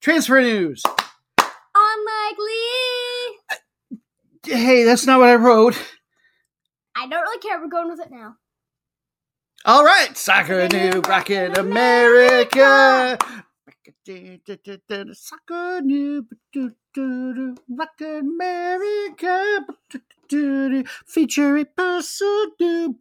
Transfer news. unlikely. Hey, that's not what I wrote. I don't really care. We're going with it now. All right, Soccer Noob Rockin' America. Soccer Noob Rockin' America. Featuring Person Noob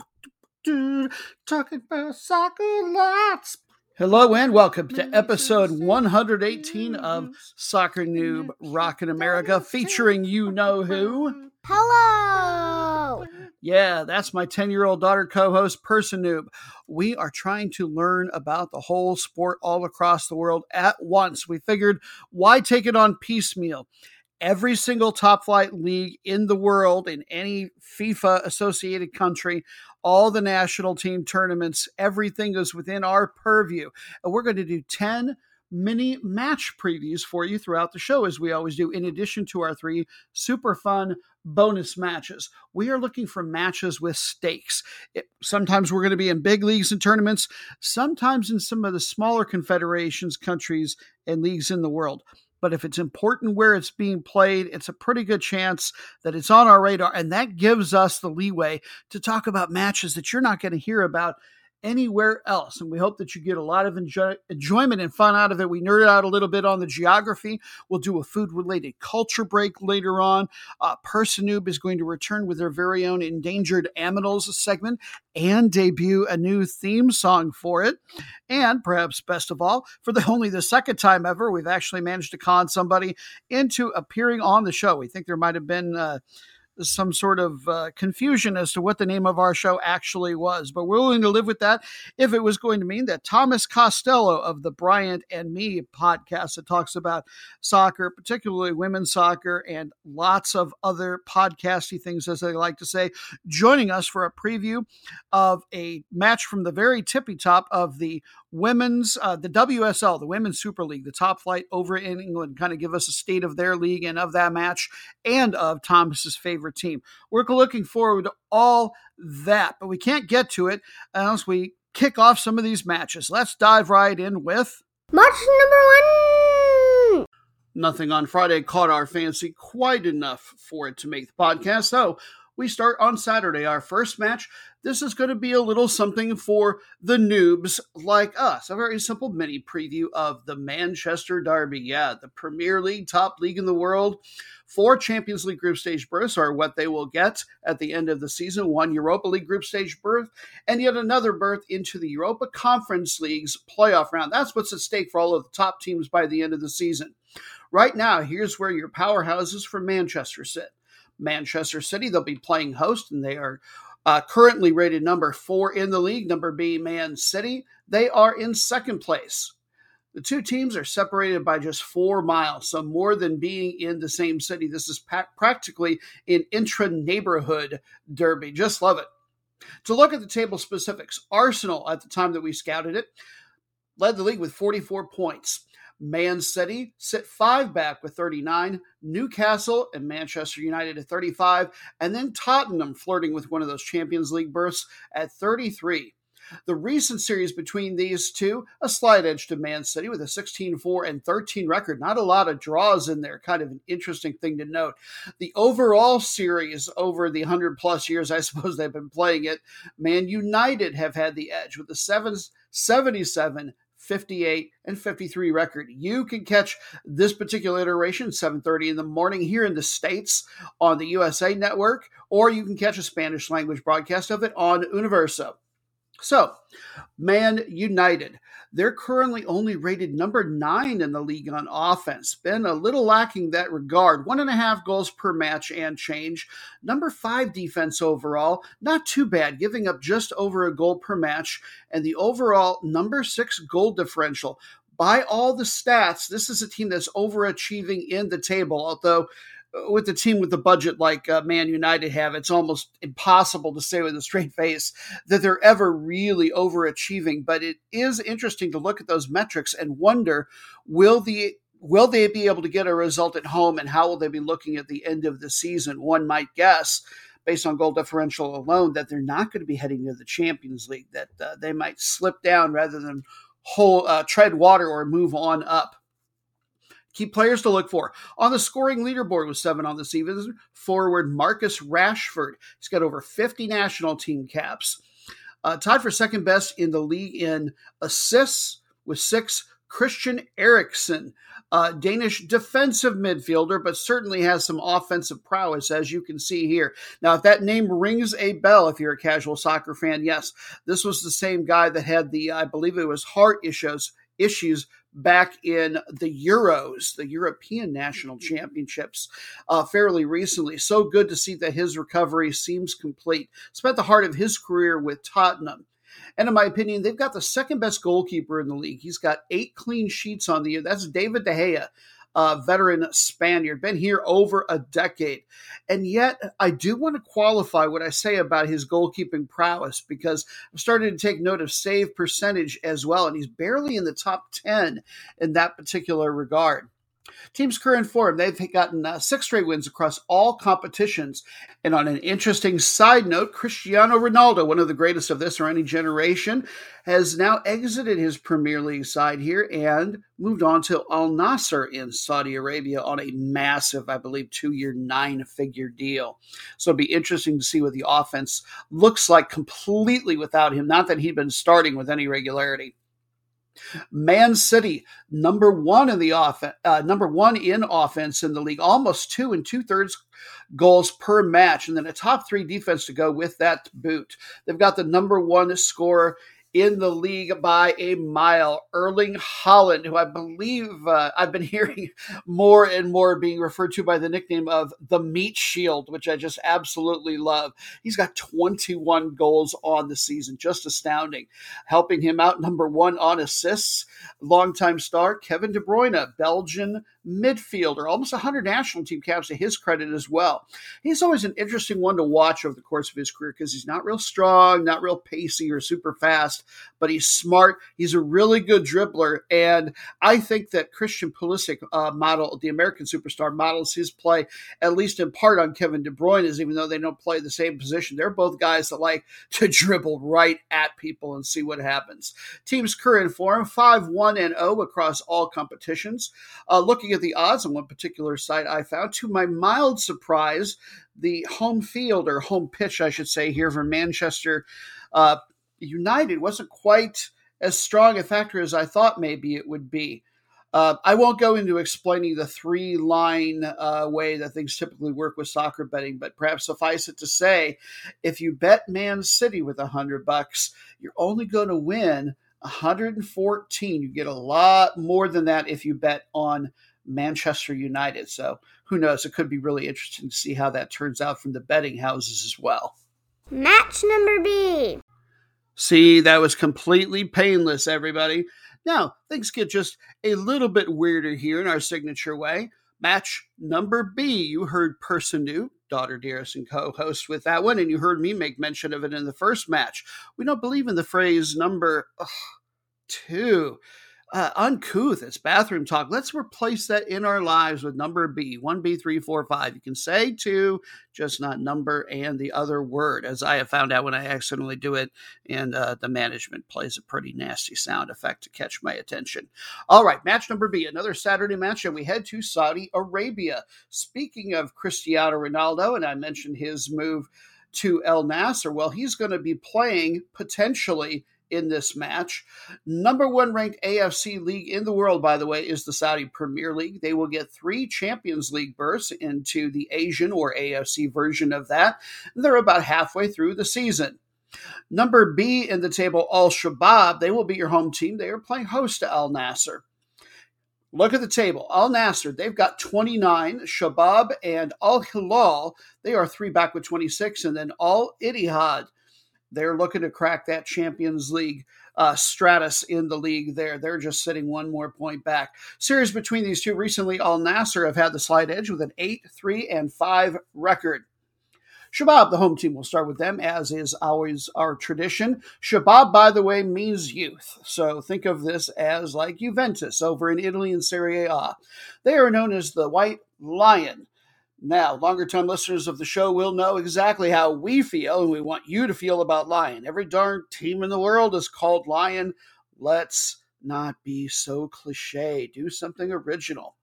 talking about soccer lots. Hello and welcome to episode 118 of Soccer Noob Rockin' America, featuring you know who. Hello. Yeah, that's my 10 year old daughter co host, Person Noob. We are trying to learn about the whole sport all across the world at once. We figured, why take it on piecemeal? Every single top flight league in the world, in any FIFA associated country, all the national team tournaments, everything is within our purview. And we're going to do 10 mini match previews for you throughout the show, as we always do, in addition to our three super fun bonus matches. We are looking for matches with stakes. It, sometimes we're going to be in big leagues and tournaments, sometimes in some of the smaller confederations, countries, and leagues in the world. But if it's important where it's being played, it's a pretty good chance that it's on our radar. And that gives us the leeway to talk about matches that you're not going to hear about anywhere else. And we hope that you get a lot of enjoy- enjoyment and fun out of it. We nerd out a little bit on the geography. We'll do a food related culture break later on. Uh, is going to return with their very own Endangered Aminals segment and debut a new theme song for it. And perhaps best of all, for the only the second time ever, we've actually managed to con somebody into appearing on the show. We think there might have been. Uh, some sort of uh, confusion as to what the name of our show actually was, but we're willing to live with that if it was going to mean that Thomas Costello of the Bryant and Me podcast that talks about soccer, particularly women's soccer, and lots of other podcasty things, as they like to say, joining us for a preview of a match from the very tippy top of the women's, uh, the WSL, the Women's Super League, the top flight over in England, kind of give us a state of their league and of that match and of Thomas's favorite team. We're looking forward to all that, but we can't get to it unless we kick off some of these matches. Let's dive right in with Match number one. Nothing on Friday caught our fancy quite enough for it to make the podcast, so we start on Saturday. Our first match. This is going to be a little something for the noobs like us. A very simple mini preview of the Manchester Derby. Yeah, the Premier League, top league in the world. Four Champions League group stage berths are what they will get at the end of the season. One Europa League group stage berth, and yet another berth into the Europa Conference League's playoff round. That's what's at stake for all of the top teams by the end of the season. Right now, here's where your powerhouses from Manchester sit. Manchester City. They'll be playing host, and they are uh, currently rated number four in the league, number B, Man City. They are in second place. The two teams are separated by just four miles, so more than being in the same city. This is pa- practically an intra neighborhood derby. Just love it. To look at the table specifics, Arsenal, at the time that we scouted it, led the league with 44 points. Man City sit five back with 39, Newcastle and Manchester United at 35, and then Tottenham flirting with one of those Champions League berths at 33. The recent series between these two, a slight edge to Man City with a 16 4 and 13 record. Not a lot of draws in there. Kind of an interesting thing to note. The overall series over the 100 plus years, I suppose they've been playing it, Man United have had the edge with a 7, 77 58 and 53 record. You can catch this particular iteration 7:30 in the morning here in the states on the USA network or you can catch a Spanish language broadcast of it on Universo. So, Man United, they're currently only rated number nine in the league on offense. Been a little lacking that regard. One and a half goals per match and change. Number five defense overall. Not too bad, giving up just over a goal per match. And the overall number six goal differential. by all the stats, this is a team that's overachieving in the table, although with the team with the budget like uh, Man United have, it's almost impossible to say with a straight face that they're ever really overachieving. But it is interesting to look at those metrics and wonder will the will they be able to get a result at home and how will they be looking at the end of the season? One might guess based on goal differential alone that they're not going to be heading to the Champions League, that uh, they might slip down rather than whole, uh, tread water or move on up. Key players to look for on the scoring leaderboard with seven on the season. Forward Marcus Rashford. He's got over 50 national team caps. Uh, tied for second best in the league in assists with six. Christian Eriksen, uh, Danish defensive midfielder, but certainly has some offensive prowess, as you can see here. Now, if that name rings a bell, if you're a casual soccer fan, yes, this was the same guy that had the, I believe it was heart issues issues back in the Euros, the European National Championships, uh, fairly recently. So good to see that his recovery seems complete. Spent the heart of his career with Tottenham. And in my opinion, they've got the second best goalkeeper in the league. He's got eight clean sheets on the year. That's David De Gea uh, veteran Spaniard, been here over a decade. And yet, I do want to qualify what I say about his goalkeeping prowess because I'm starting to take note of save percentage as well. And he's barely in the top 10 in that particular regard. Team's current form, they've gotten uh, six straight wins across all competitions. And on an interesting side note, Cristiano Ronaldo, one of the greatest of this or any generation, has now exited his Premier League side here and moved on to Al Nassr in Saudi Arabia on a massive, I believe, two year, nine figure deal. So it'll be interesting to see what the offense looks like completely without him. Not that he'd been starting with any regularity. Man City, number one in the offense, uh, number one in offense in the league, almost two and two thirds goals per match, and then a top three defense to go with that boot. They've got the number one scorer in the league by a mile. Erling Haaland, who I believe uh, I've been hearing more and more being referred to by the nickname of the Meat Shield, which I just absolutely love. He's got 21 goals on the season, just astounding. Helping him out, number one on assists, longtime star Kevin De Bruyne, Belgian midfielder, almost 100 national team caps to his credit as well. He's always an interesting one to watch over the course of his career because he's not real strong, not real pacey or super fast, but he's smart. He's a really good dribbler. And I think that Christian Pulisic uh, model, the American superstar, models his play, at least in part, on Kevin De Bruyne, is even though they don't play the same position. They're both guys that like to dribble right at people and see what happens. Team's current form 5 1 and 0 across all competitions. Uh, looking at at the odds on one particular site I found, to my mild surprise, the home field or home pitch, I should say, here for Manchester uh, United wasn't quite as strong a factor as I thought maybe it would be. Uh, I won't go into explaining the three line uh, way that things typically work with soccer betting, but perhaps suffice it to say, if you bet Man City with a hundred bucks, you're only going to win 114. You get a lot more than that if you bet on Manchester United. So who knows? It could be really interesting to see how that turns out from the betting houses as well. Match number B. See, that was completely painless, everybody. Now, things get just a little bit weirder here in our signature way. Match number B. You heard Person daughter Dearest and co host with that one, and you heard me make mention of it in the first match. We don't believe in the phrase number ugh, two uh, uncouth. It's bathroom talk. Let's replace that in our lives with number B, 1B, 3, 4, 5. You can say two, just not number and the other word, as I have found out when I accidentally do it. And uh, the management plays a pretty nasty sound effect to catch my attention. All right, match number B, another Saturday match, and we head to Saudi Arabia. Speaking of Cristiano Ronaldo, and I mentioned his move to El Nassr, well, he's going to be playing potentially in this match. Number one ranked AFC league in the world, by the way, is the Saudi Premier League. They will get three Champions League berths into the Asian or AFC version of that. They're about halfway through the season. Number B in the table, Al Shabab, they will be your home team. They are playing host to Al Nassr. Look at the table. Al Nassr, they've got 29. Shabab and Al Hilal, they are three back with 26. And then Al Ittihad, they're looking to crack that Champions League uh, stratus in the league there. They're just sitting one more point back. Series between these two recently, Al Nassr have had the slight edge with an 8 3 and 5 record. Shabab, the home team, will start with them, as is always our tradition. Shabab, by the way, means youth. So think of this as like Juventus over in Italy in Serie A. They are known as the White Lion. Now, longer term listeners of the show will know exactly how we feel, and we want you to feel about Lion. Every darn team in the world is called Lion. Let's not be so cliche. Do something original.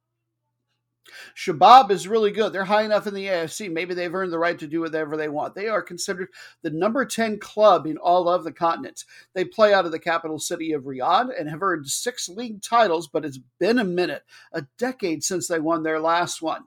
Shabab is really good. They're high enough in the AFC. Maybe they've earned the right to do whatever they want. They are considered the number 10 club in all of the continents. They play out of the capital city of Riyadh and have earned six league titles, but it's been a minute, a decade since they won their last one.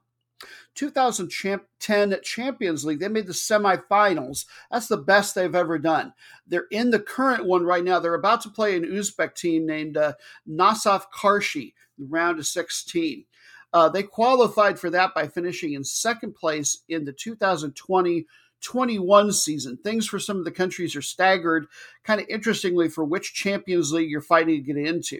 2010 Champions League, they made the semifinals. That's the best they've ever done. They're in the current one right now. They're about to play an Uzbek team named uh, Nasaf Karshi, round of 16. Uh, they qualified for that by finishing in second place in the 2020 21 season. Things for some of the countries are staggered, kind of interestingly, for which Champions League you're fighting to get into.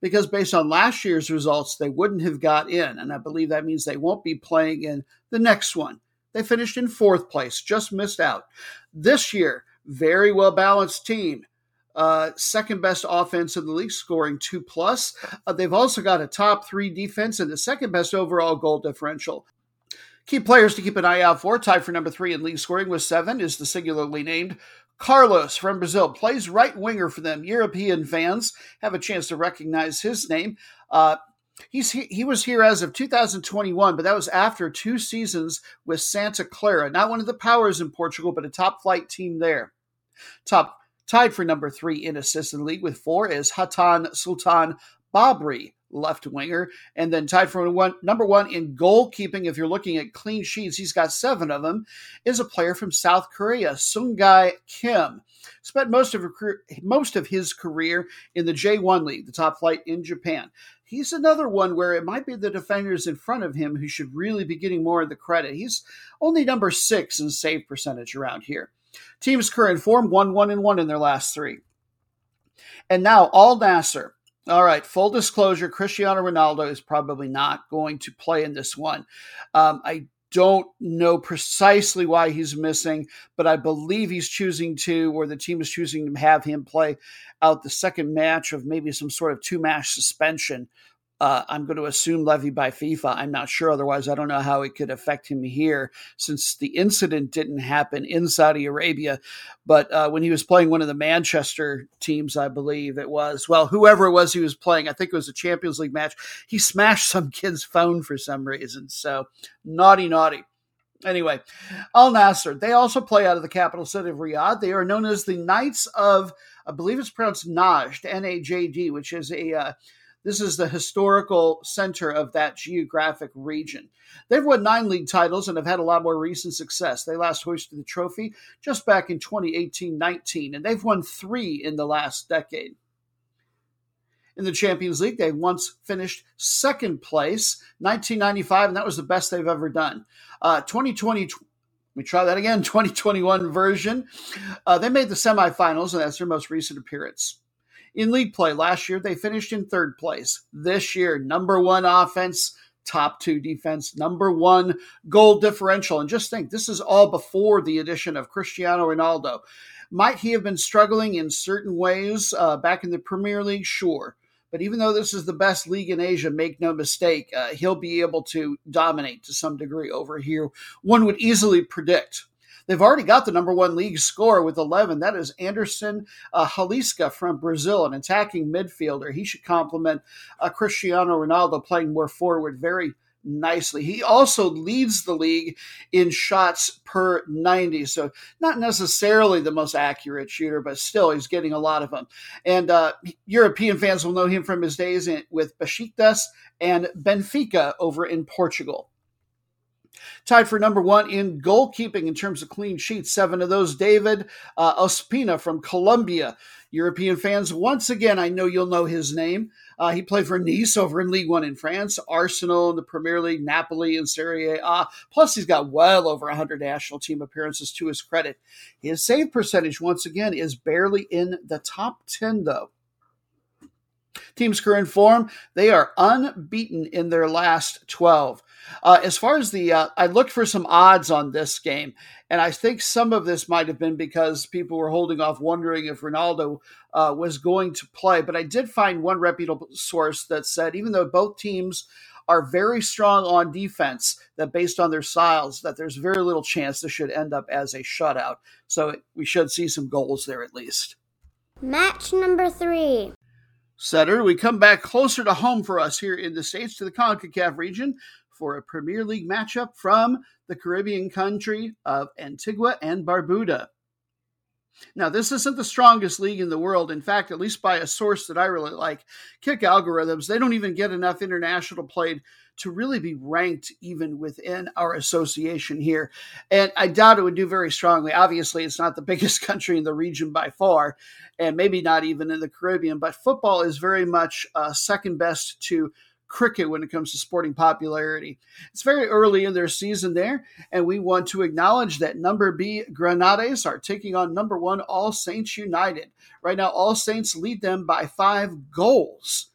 Because based on last year's results, they wouldn't have got in. And I believe that means they won't be playing in the next one. They finished in fourth place, just missed out. This year, very well balanced team uh, second best offense in the league, scoring two plus. Uh, they've also got a top three defense and the second best overall goal differential. Key players to keep an eye out for, tied for number three in league scoring with seven, is the singularly named Carlos from Brazil. Plays right winger for them. European fans have a chance to recognize his name. Uh, He's he, he was here as of 2021, but that was after two seasons with Santa Clara, not one of the powers in Portugal, but a top flight team there. Top Tied for number three in assists in league with four is Hatan Sultan Babri, left winger. And then tied for one, number one in goalkeeping, if you're looking at clean sheets, he's got seven of them, is a player from South Korea, Sungai Kim. Spent most of, most of his career in the J1 League, the top flight in Japan. He's another one where it might be the defenders in front of him who should really be getting more of the credit. He's only number six in save percentage around here. Team's current form 1 1 and 1 in their last three. And now, Al Nassr. All right, full disclosure Cristiano Ronaldo is probably not going to play in this one. Um, I don't know precisely why he's missing, but I believe he's choosing to, or the team is choosing to have him play out the second match of maybe some sort of two match suspension uh, I'm going to assume levy by FIFA. I'm not sure. Otherwise, I don't know how it could affect him here since the incident didn't happen in Saudi Arabia. But uh, when he was playing one of the Manchester teams, I believe it was, well, whoever it was he was playing, I think it was a Champions League match, he smashed some kid's phone for some reason. So naughty, naughty. Anyway, Al Nassr, they also play out of the capital city of Riyadh. They are known as the Knights of, I believe it's pronounced Najd, N A J D, which is a. Uh, this is the historical center of that geographic region. They've won nine league titles and have had a lot more recent success. They last hoisted the trophy just back in 2018 19, and they've won three in the last decade. In the Champions League, they once finished second place, 1995, and that was the best they've ever done. Uh, 2020, we try that again, 2021 version. Uh, they made the semifinals, and that's their most recent appearance in league play. Last year, they finished in third place. This year, number one offense, top two defense, number one goal differential. And just think, this is all before the addition of Cristiano Ronaldo. Might he have been struggling in certain ways uh, back in the Premier League? Sure. But even though this is the best league in Asia, make no mistake, uh, he'll be able to dominate to some degree over here. One would easily predict They've already got the number one league score with 11. That is Anderson uh, Talisca from Brazil, an attacking midfielder. He should complement uh, Cristiano Ronaldo playing more forward very nicely. He also leads the league in shots per 90. So, not necessarily the most accurate shooter, but still, he's getting a lot of them. And uh, European fans will know him from his days in, with Besiktas and Benfica over in Portugal. Tied for number one in goalkeeping in terms of clean sheets, seven of those. David uh, Ospina from Colombia. European fans, once again, I know you'll know his name. Uh, he played for Nice over in League One in France, Arsenal in the Premier League, Napoli in Serie A. Plus, he's got well over 100 national team appearances to his credit. His save percentage, once again, is barely in the top 10, though. Team's current form, they are unbeaten in their last 12. Uh, as far as the, uh, I looked for some odds on this game, and I think some of this might have been because people were holding off wondering if Ronaldo uh, was going to play. But I did find one reputable source that said even though both teams are very strong on defense, that based on their styles, that there's very little chance this should end up as a shutout. So we should see some goals there at least. Match number three. Saturday, we come back closer to home for us here in the States to the CONCACAF region for a Premier League matchup from the Caribbean country of Antigua and Barbuda. Now, this isn't the strongest league in the world. In fact, at least by a source that I really like, Kick Algorithms, they don't even get enough international played to really be ranked even within our association here. And I doubt it would do very strongly. Obviously, it's not the biggest country in the region by far, and maybe not even in the Caribbean, but football is very much uh, second best to cricket when it comes to sporting popularity. It's very early in their season there, and we want to acknowledge that number B Grenades are taking on number one All Saints United. Right now, All Saints lead them by five goals.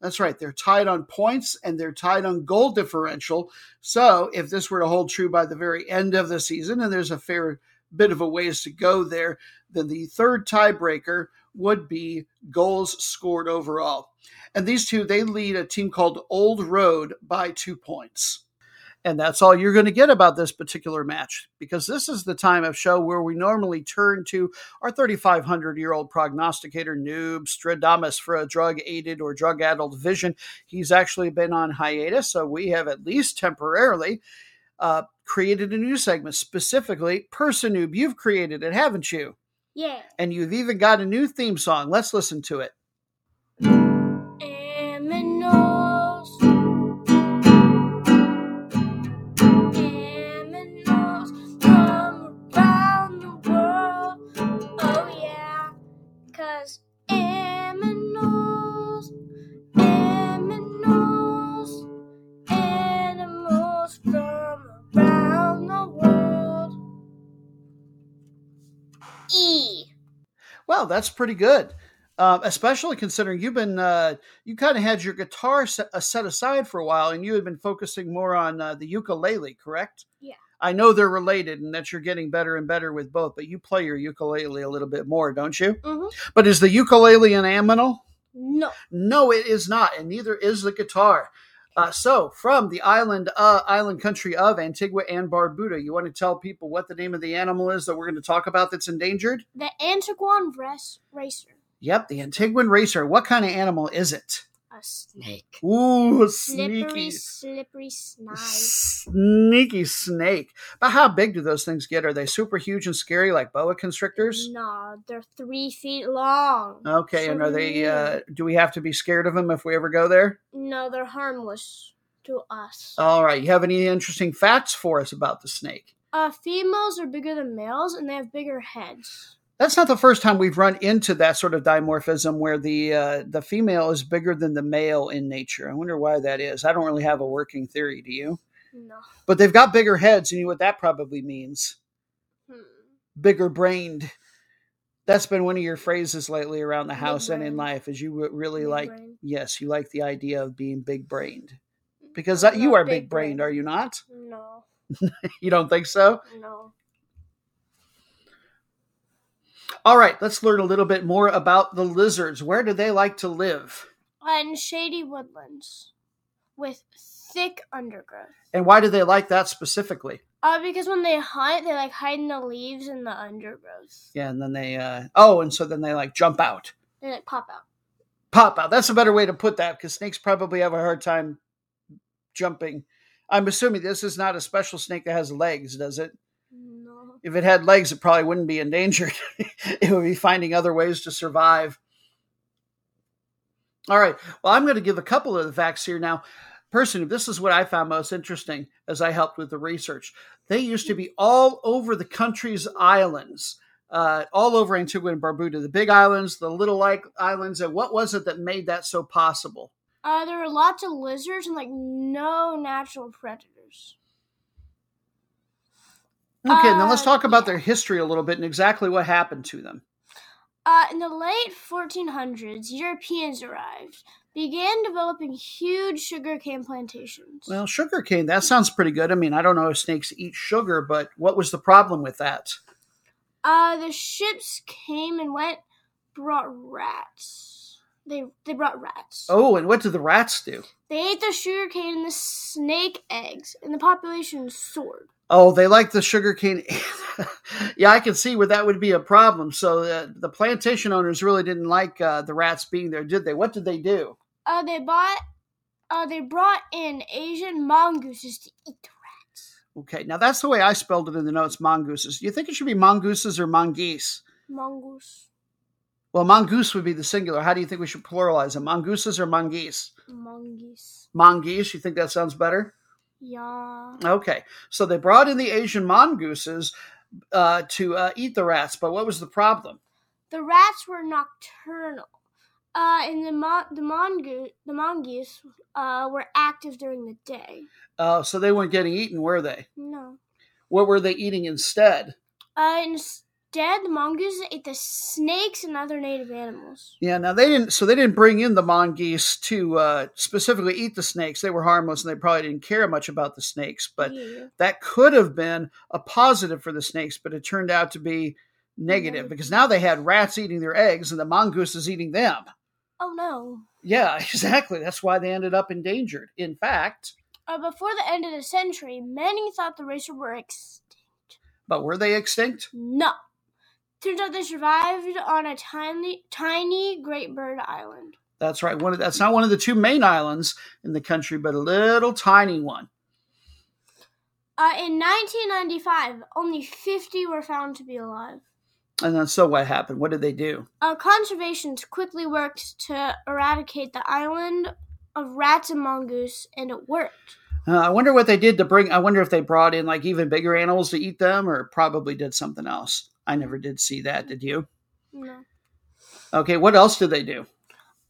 That's right. They're tied on points and they're tied on goal differential. So if this were to hold true by the very end of the season, and there's a fair bit of a ways to go there, then the third tiebreaker would be goals scored overall. And these two, they lead a team called Old Road by two points. And that's all you're going to get about this particular match because this is the time of show where we normally turn to our 3,500 year old prognosticator, Noob Stradamus, for a drug aided or drug addled vision. He's actually been on hiatus, so we have at least temporarily uh, created a new segment specifically. Person Noob, you've created it, haven't you? Yeah. And you've even got a new theme song. Let's listen to it. Well, that's pretty good. Um, especially considering you've been uh, you kind of had your guitar set, uh, set, aside for a while and you had been focusing more on uh, the ukulele correct? Yeah. I know they're related and that you're getting better and better with both but you play your ukulele a little bit more don't you? Mm-hmm. but is the ukulele an aminal? No. No it is not and neither is the guitar uh, so, from the island uh, island country of Antigua and Barbuda, you want to tell people what the name of the animal is that we're going to talk about that's endangered? The Antiguan racer. Yep, the Antiguan racer. What kind of animal is it? A snake. Ooh, slippery, sneaky. slippery snake. Sneaky snake. But how big do those things get? Are they super huge and scary like boa constrictors? No, they're three feet long. Okay, and are they? Uh, do we have to be scared of them if we ever go there? No, they're harmless to us. All right. You have any interesting facts for us about the snake? Uh, females are bigger than males, and they have bigger heads that's not the first time we've run into that sort of dimorphism where the uh, the female is bigger than the male in nature. I wonder why that is. I don't really have a working theory. Do you? No. But they've got bigger heads, you know what that probably means? Hmm. Bigger brained. That's been one of your phrases lately around the house big and in life. Is you really big like? brain. Yes, you like the idea of being big brained because uh, you are big brained, are you not? No, You don't think so? no. All right, let's learn a little bit more about the lizards. Where do they like to live? In shady woodlands with thick undergrowth. And why do they like that specifically? Uh, because when they hunt, they like hide in the leaves and the undergrowth. Yeah, and then they uh oh, and so then they like jump out. They like pop out. Pop out. That's a better way to put that because snakes probably have a hard time jumping. I'm assuming this is not a special snake that has legs, does it? No. If it had legs, it probably wouldn't be endangered. it would be finding other ways to survive. All right. Well, I'm going to give a couple of the facts here now. personally, this is what I found most interesting as I helped with the research. They used to be all over the country's islands, uh, all over Antigua and Barbuda, the big islands, the little like islands. And what was it that made that so possible? Uh, there were lots of lizards and like no natural predators. Okay, now let's Uh, talk about yeah. their history a little bit and exactly what happened to them. Uh, in the late 1400s, Europeans arrived, began developing huge sugarcane plantations. Well, sugarcane, that sounds pretty good. I mean, I don't know if snakes eat sugar, but what was the problem with that? uh, the ships came and went, brought rats. They they brought rats. Oh, and what did the rats do? They ate the sugarcane and the snake eggs, and the population soared. Oh, they like the sugarcane. yeah, I can see where that would be a problem. So uh, the plantation owners really didn't like uh, the rats being there, did they? What did they do? Uh, they bought, uh, they brought in Asian mongooses to eat the rats. Okay, now that's the way I spelled it in the notes mongooses. Do you think it should be mongooses or mongoose? Mongoose, Well, mongoose would be the singular. How do you think we should pluralize them? Mongooses or mongoose? mongoose. Mongoose, you think that sounds better? Yeah. Okay, so they brought in the Asian mongooses uh, to uh, eat the rats, but what was the problem? The rats were nocturnal. Uh, and the mon- the mongoose the mongoose uh were active during the day. Uh, so they weren't getting eaten, were they? No. What were they eating instead? Uh, instead, the mongooses ate the snakes and other native animals. Yeah, now they didn't. So they didn't bring in the mongoose to uh, specifically eat the snakes. They were harmless, and they probably didn't care much about the snakes. But Yeah. that could have been a positive for the snakes, but it turned out to be negative Negative. because now they had rats eating their eggs, and the mongoose is eating them. Oh no. Yeah, exactly. That's why they ended up endangered. In fact, Uh, before the end of the century, many thought the race were extinct. but were they extinct? No. Turns out they survived on a tiny, tiny Great Bird Island. That's right. One of, that's not one of the two main islands in the country, but a little tiny one. Uh, in 1995, only 50 were found to be alive. And then so what happened? What did they do? Uh, conservationists quickly worked to eradicate the island of rats and mongoose, and it worked. Uh, I wonder what they did to bring. I wonder if they brought in like even bigger animals to eat them, or probably did something else. I never did see that. Did you? No. Okay, what else did they do?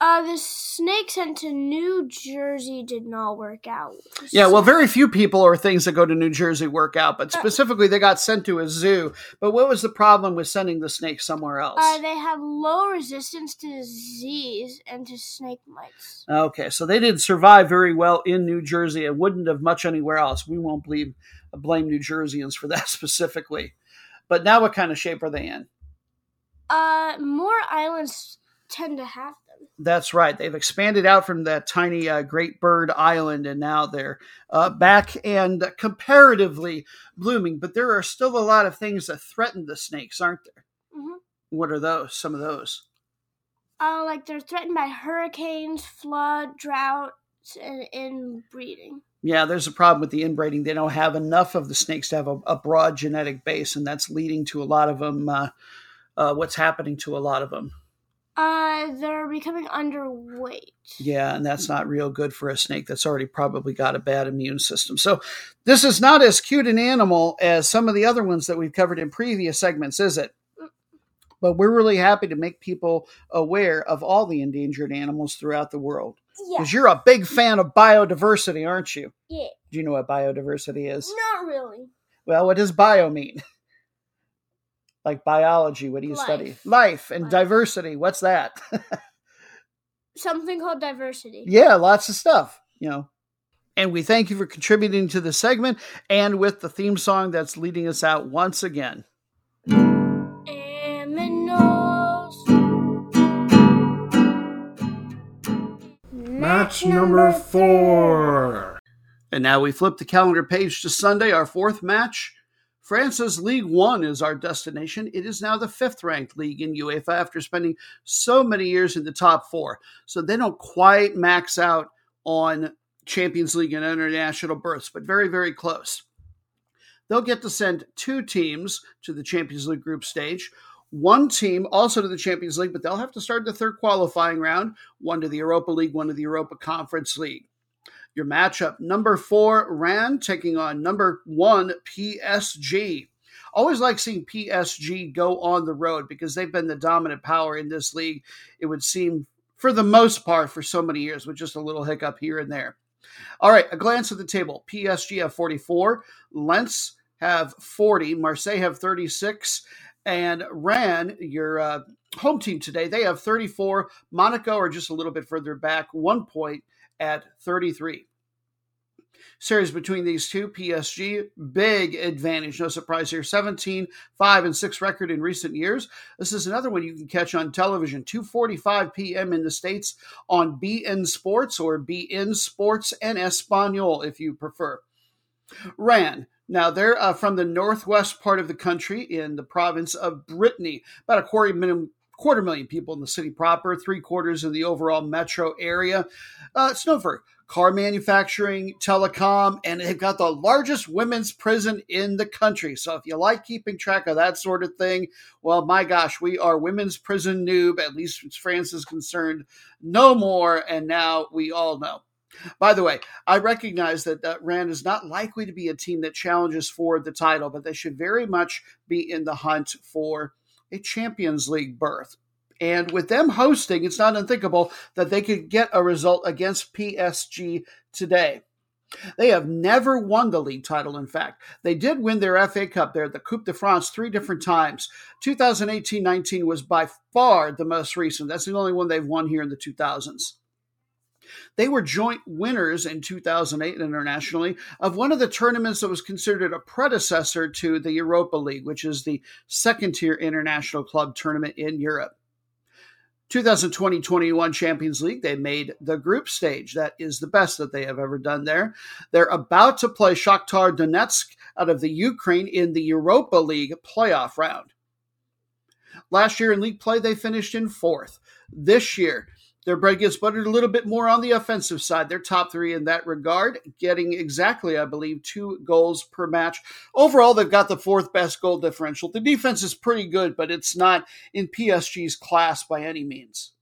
Uh, the snake sent to New Jersey did not work out. Yeah, well, very few people or things that go to New Jersey work out, but specifically they got sent to a zoo. But what was the problem with sending the snake somewhere else? Uh, they have low resistance to disease and to snake mites. Okay, so they didn't survive very well in New Jersey and wouldn't have much anywhere else. We won't blame blame New Jerseyans for that specifically. But now, what kind of shape are they in? Uh, more islands tend to have them. That's right. They've expanded out from that tiny uh, Great Bird Island, and now they're uh, back and comparatively blooming. But there are still a lot of things that threaten the snakes, aren't there? Mm-hmm. What are those? Some of those. Uh, like they're threatened by hurricanes, flood, droughts, and inbreeding. Yeah, there's a problem with the inbreeding. They don't have enough of the snakes to have a, a broad genetic base, and that's leading to a lot of them. Uh, uh, what's happening to a lot of them? Uh, they're becoming underweight. Yeah, and that's not real good for a snake that's already probably got a bad immune system. So, this is not as cute an animal as some of the other ones that we've covered in previous segments, is it? But we're really happy to make people aware of all the endangered animals throughout the world. Yeah. Because you're a big fan of biodiversity, aren't you? Yeah. Do you know what biodiversity is? Not really. Well, what does bio mean? like biology, what do you Life. study? Life and Life. diversity. What's that? Something called diversity. yeah, lots of stuff, you know. And we thank you for contributing to the segment and with the theme song that's leading us out once again. Match number four. And now we flip the calendar page to Sunday, our fourth match. France's League One is our destination. It is now the fifth ranked league in UEFA after spending so many years in the top four. So they don't quite max out on Champions League and international berths, but very, very close. They'll get to send two teams to the Champions League group stage. One team also to the Champions League, but they'll have to start the third qualifying round, one to the Europa League, one to the Europa Conference League. Your matchup number four, Rennes, taking on number one, PSG. Always like seeing PSG go on the road because they've been the dominant power in this league, it would seem, for the most part, for so many years, with just a little hiccup here and there. All right, a glance at the table. PSG have 44, Lens have 40, Marseille have 36, and ran your uh, home team today, they have 34. Monaco are just a little bit further back, one point at 33. Series between these two, PSG, big advantage. No surprise here. 17, 5, and 6 record in recent years. This is another one you can catch on television. 2.45 p.m. in the States on beIN Sports or beIN Sports and Espanol if you prefer. Rennes, now, they're uh, from the northwest part of the country in the province of Brittany, about a quarter million, quarter million people in the city proper, three quarters in the overall metro area. Uh, for car manufacturing, telecom, and they've got the largest women's prison in the country. So if you like keeping track of that sort of thing, well, my gosh, we are women's prison noob, at least as France is concerned, no more. And now we all know. By the way, I recognize that uh, Rennes is not likely to be a team that challenges for the title, but they should very much be in the hunt for a Champions League berth. And with them hosting, it's not unthinkable that they could get a result against PSG today. They have never won the league title, in fact. They did win their FA Cup there, the Coupe de France, three different times. 2018 19 was by far the most recent. That's the only one they've won here in the 2000s. They were joint winners in 2008 internationally of one of the tournaments that was considered a predecessor to the Europa League, which is the second tier international club tournament in Europe. 2020 21 Champions League, they made the group stage. That is the best that they have ever done there. They're about to play Shakhtar Donetsk out of the Ukraine in the Europa League playoff round. Last year in league play, they finished in fourth. This year, their bread gets buttered a little bit more on the offensive side. They're top three in that regard, getting exactly, I believe, two goals per match. Overall, they've got the fourth best goal differential. The defense is pretty good, but it's not in PSG's class by any means.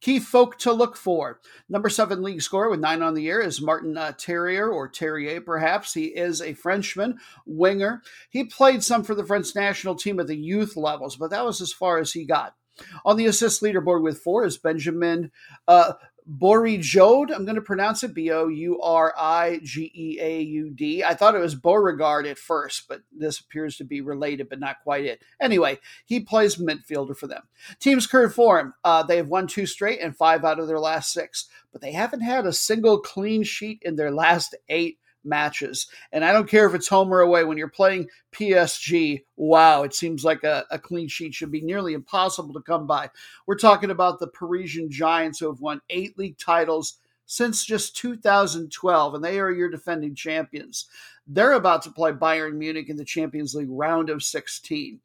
Key folk to look for. Number seven league scorer with nine on the year is Martin uh, Terrier, or Terrier perhaps. He is a Frenchman, winger. He played some for the French national team at the youth levels, but that was as far as he got. On the assist leaderboard with four is Benjamin uh, Bourigeaud. I'm going to pronounce it B O U R I G E A U D. I thought it was Beauregard at first, but this appears to be related, but not quite it. Anyway, he plays midfielder for them. Team's current form uh, they have won two straight and five out of their last six, but they haven't had a single clean sheet in their last eight matches. And I don't care if it's home or away, when you're playing PSG, wow, it seems like a, a, clean sheet should be nearly impossible to come by. We're talking about the Parisian Giants who have won eight league titles since just 2012, and they are your defending champions. They're about to play Bayern Munich in the Champions League round of 16.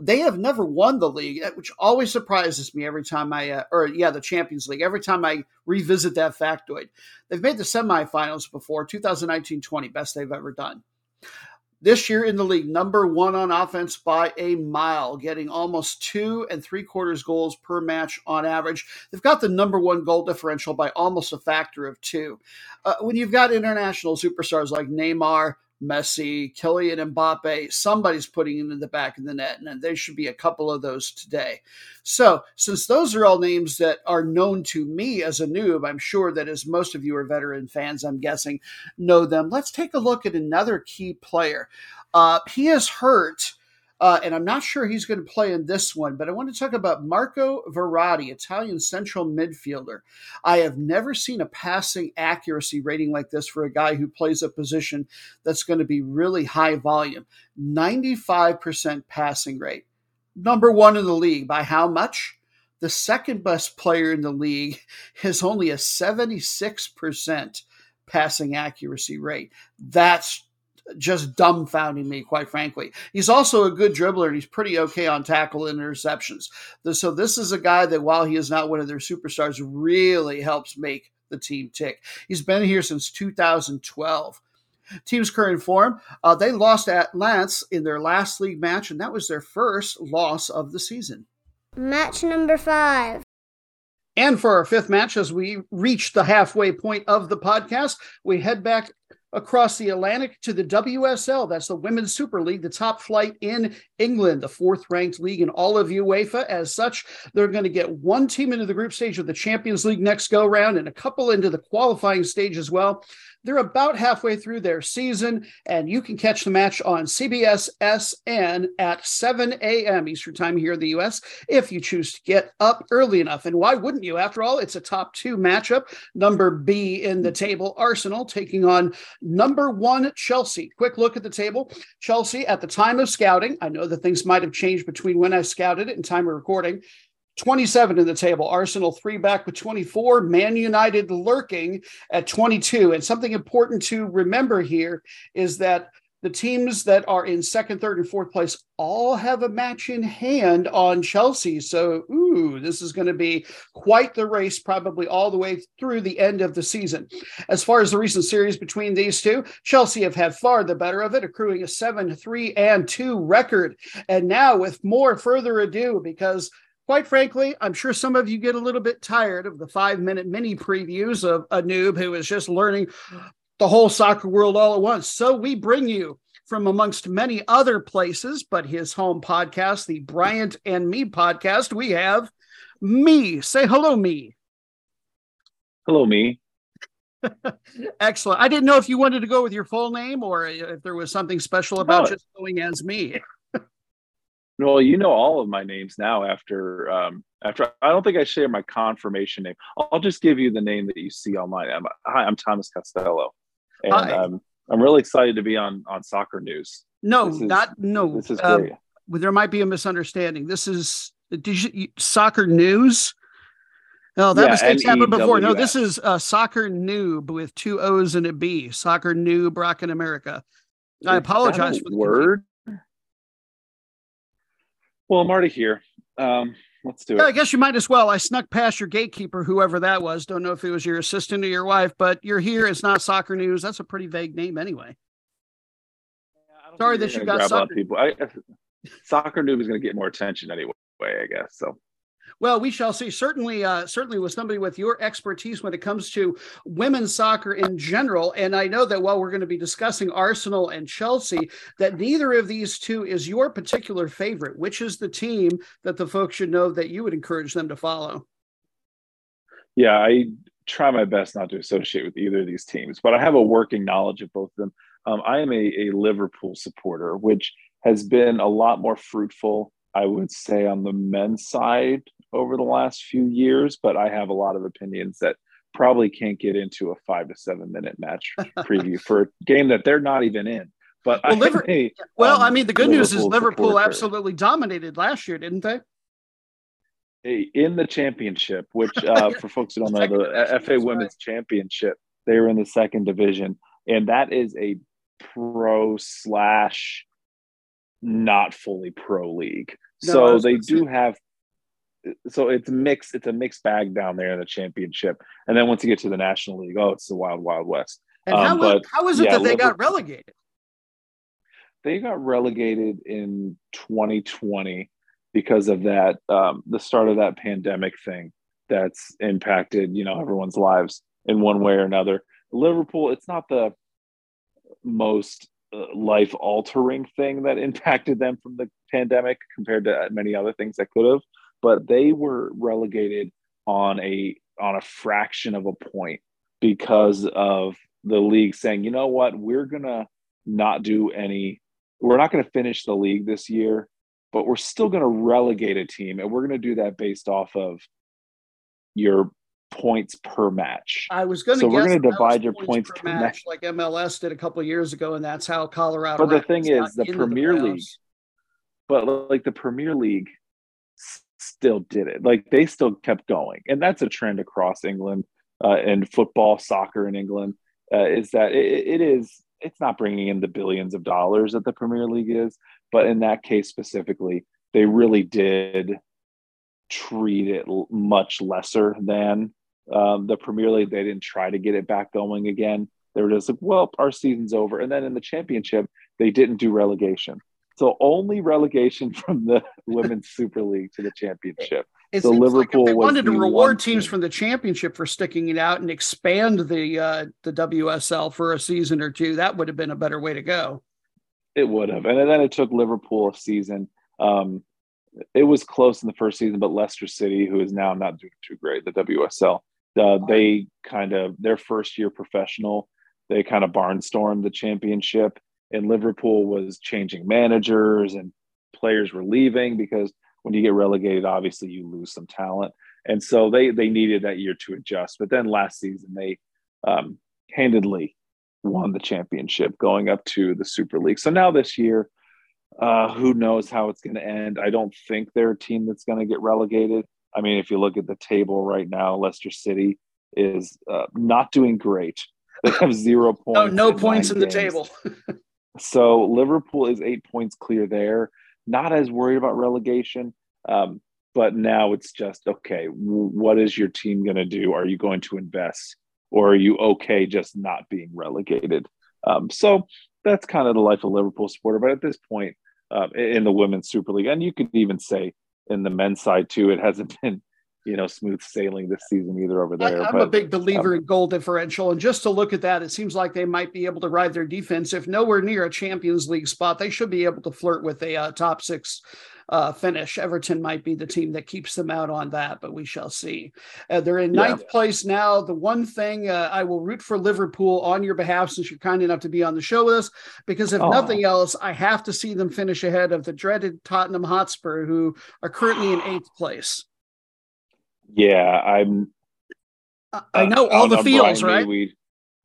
They have never won the league, eh, which always surprises me every time I, uh, or yeah, the Champions League, every time I revisit that factoid. They've made the semifinals before, 2019 20, best they've ever done. This year in the league, number one on offense by a mile, getting almost two and three quarters goals per match on average. They've got the number one goal differential by almost a factor of two. Uh, when you've got international superstars like Neymar, Messi, Kylian Mbappe, somebody's putting it in the back of the net, and there should be a couple of those today. So, since those are all names that are known to me as a noob, I'm sure that as most of you are veteran fans, I'm guessing, know them. Let's take a look at another key player. Uh, he is hurt uh, and I'm not sure he's going to play in this one, but I want to talk about Marco Verratti, Italian central midfielder. I have never seen a passing accuracy rating like this for a guy who plays a position that's going to be really high volume 95% passing rate. Number one in the league. By how much? The second best player in the league has only a 76% passing accuracy rate. That's just dumbfounding me, quite frankly. He's also a good dribbler and he's pretty okay on tackle and interceptions. So this is a guy that, while he is not one of their superstars, really helps make the team tick. He's been here since 2012. Team's current form, uh, they lost at Lens in their last league match, and that was their first loss of the season. Match number five. And for our fifth match, as we reach the halfway point of the podcast, we head back across the Atlantic to the WSL. That's the Women's Super League, the top flight in England, the fourth ranked league in all of UEFA. As such, they're going to get one team into the group stage of the Champions League next go round and a couple into the qualifying stage as well. They're about halfway through their season, and you can catch the match on CBS SN at 7 a.m. Eastern Time here in the U.S. if you choose to get up early enough. And why wouldn't you? After all, it's a top two matchup. Number B in the table, Arsenal taking on number one, Chelsea. Quick look at the table. Chelsea, at the time of scouting, I know that things might have changed between when I scouted it and time of recording. 27 in the table. Arsenal three back with 24. Man United lurking at 22. And something important to remember here is that the teams that are in second, third, and fourth place all have a match in hand on Chelsea. So, ooh, this is going to be quite the race, probably all the way through the end of the season. As far as the recent series between these two, Chelsea have had far the better of it, accruing a 7 3 and 2 record. And now, with more further ado, because quite frankly, I'm sure some of you get a little bit tired of the five minute mini previews of a noob who is just learning the whole soccer world all at once. So we bring you from amongst many other places, but his home podcast, the Bryant and Me podcast, we have me. Say hello, me. Hello, me. Excellent. I didn't know if you wanted to go with your full name or if there was something special about just going as me. Well, you know all of my names now after um, after I don't think I share my confirmation name. I'll just give you the name that you see online. I'm, hi, I'm Thomas Costello, and um, I'm really excited to be on on Soccer News. No, is, not no. This is um, great. there might be a misunderstanding. This is you, Soccer News. No, that yeah, mistake's happened before. No, this is uh, Soccer Noob with two O's and a B. Soccer Noob Rockin' America. I apologize for the word. Well, I'm already here. Um, let's do yeah, it. I guess you might as well. I snuck past your gatekeeper, whoever that was. Don't know if it was your assistant or your wife, but you're here. It's not soccer news. That's a pretty vague name, anyway. Yeah, Sorry that you got soccer. People. I, soccer news is going to get more attention anyway. I guess so. Well, we shall see. Certainly, uh, certainly, with somebody with your expertise when it comes to women's soccer in general, and I know that while we're going to be discussing Arsenal and Chelsea, that neither of these two is your particular favorite. Which is the team that the folks should know that you would encourage them to follow? Yeah, I try my best not to associate with either of these teams, but I have a working knowledge of both of them. Um, I am a, a Liverpool supporter, which has been a lot more fruitful I would say on the men's side over the last few years, but I have a lot of opinions that probably can't get into a five to seven minute match preview for a game that they're not even in. But well, I, Liverpool, well um, I mean, the good Liverpool news is Liverpool supporter. absolutely dominated last year, didn't they? In the championship, which uh, for folks who don't know, the FA Women's Championship, they were in the second division, and that is a pro slash not fully pro league. No, so they do say. have so it's mixed it's a mixed bag down there in the championship and then once you get to the national league oh it's the wild wild west and um, how, but, how is it yeah, that they got relegated they got relegated in 2020 because of that um, the start of that pandemic thing that's impacted you know everyone's lives in one way or another liverpool it's not the most Uh, life altering thing that impacted them from the pandemic compared to many other things that could have but they were relegated on a on a fraction of a point because of the league saying, you know what, we're gonna not do any, we're not gonna finish the league this year, but we're still gonna relegate a team, and we're gonna do that based off of your points per match. I was going to. So we're going to divide your points, per, match, match, like MLS did a couple years ago, and that's how Colorado. But the thing is, the Premier the League. But like the Premier League still did it. Like they still kept going, and that's a trend across England uh, and football, soccer in England. Uh, is that it, it is it's not bringing in the billions of dollars that the Premier League is, but in that case specifically, they really did treat it much lesser than um, the Premier League. They didn't try to get it back going again. They were just like, well, our season's over. And then in the championship, they didn't do relegation. So only relegation from the Women's Super League to the championship. It so Liverpool like they wanted to reward teams team. from the championship for sticking it out and expand the uh, the WSL for a season or two. That would have been a better way to go. It would have, and then it took Liverpool a season. Um, it was close in the first season, but Leicester City, who is now not doing too great, the WSL, uh, they kind of their first year professional, they kind of barnstormed the championship, and Liverpool was changing managers and players were leaving because when you get relegated, obviously you lose some talent, and so they they needed that year to adjust. But then last season they um, handedly won the championship, going up to the Super League. So now this year, uh, who knows how it's going to end? I don't think they're a team that's going to get relegated. I mean, if you look at the table right now, Leicester City is uh, not doing great. They have zero points. no, no points in games. the table. so Liverpool is eight points clear there. Not as worried about relegation. Um, but now it's just okay. what is your team going to do? Are you going to invest, or are you okay just not being relegated? Um, so that's kind of the life of Liverpool supporter. But at this point, uh, in the women's Super League, and you could even say in the men's side too, it hasn't been you know smooth sailing this season either over there. I, am a big believer um, in goal differential, and just to look at that, it seems like they might be able to ride their defense. If nowhere near a Champions League spot, they should be able to flirt with a uh, top six uh, finish. Everton might be the team that keeps them out on that, but we shall see. Uh, they're in ninth yeah. place now. The one thing uh, I will root for Liverpool on your behalf, since you're kind enough to be on the show with us, because if oh. nothing else, I have to see them finish ahead of the dreaded Tottenham Hotspur, who are currently in eighth place. Yeah, I'm. I know all the feels, right? We,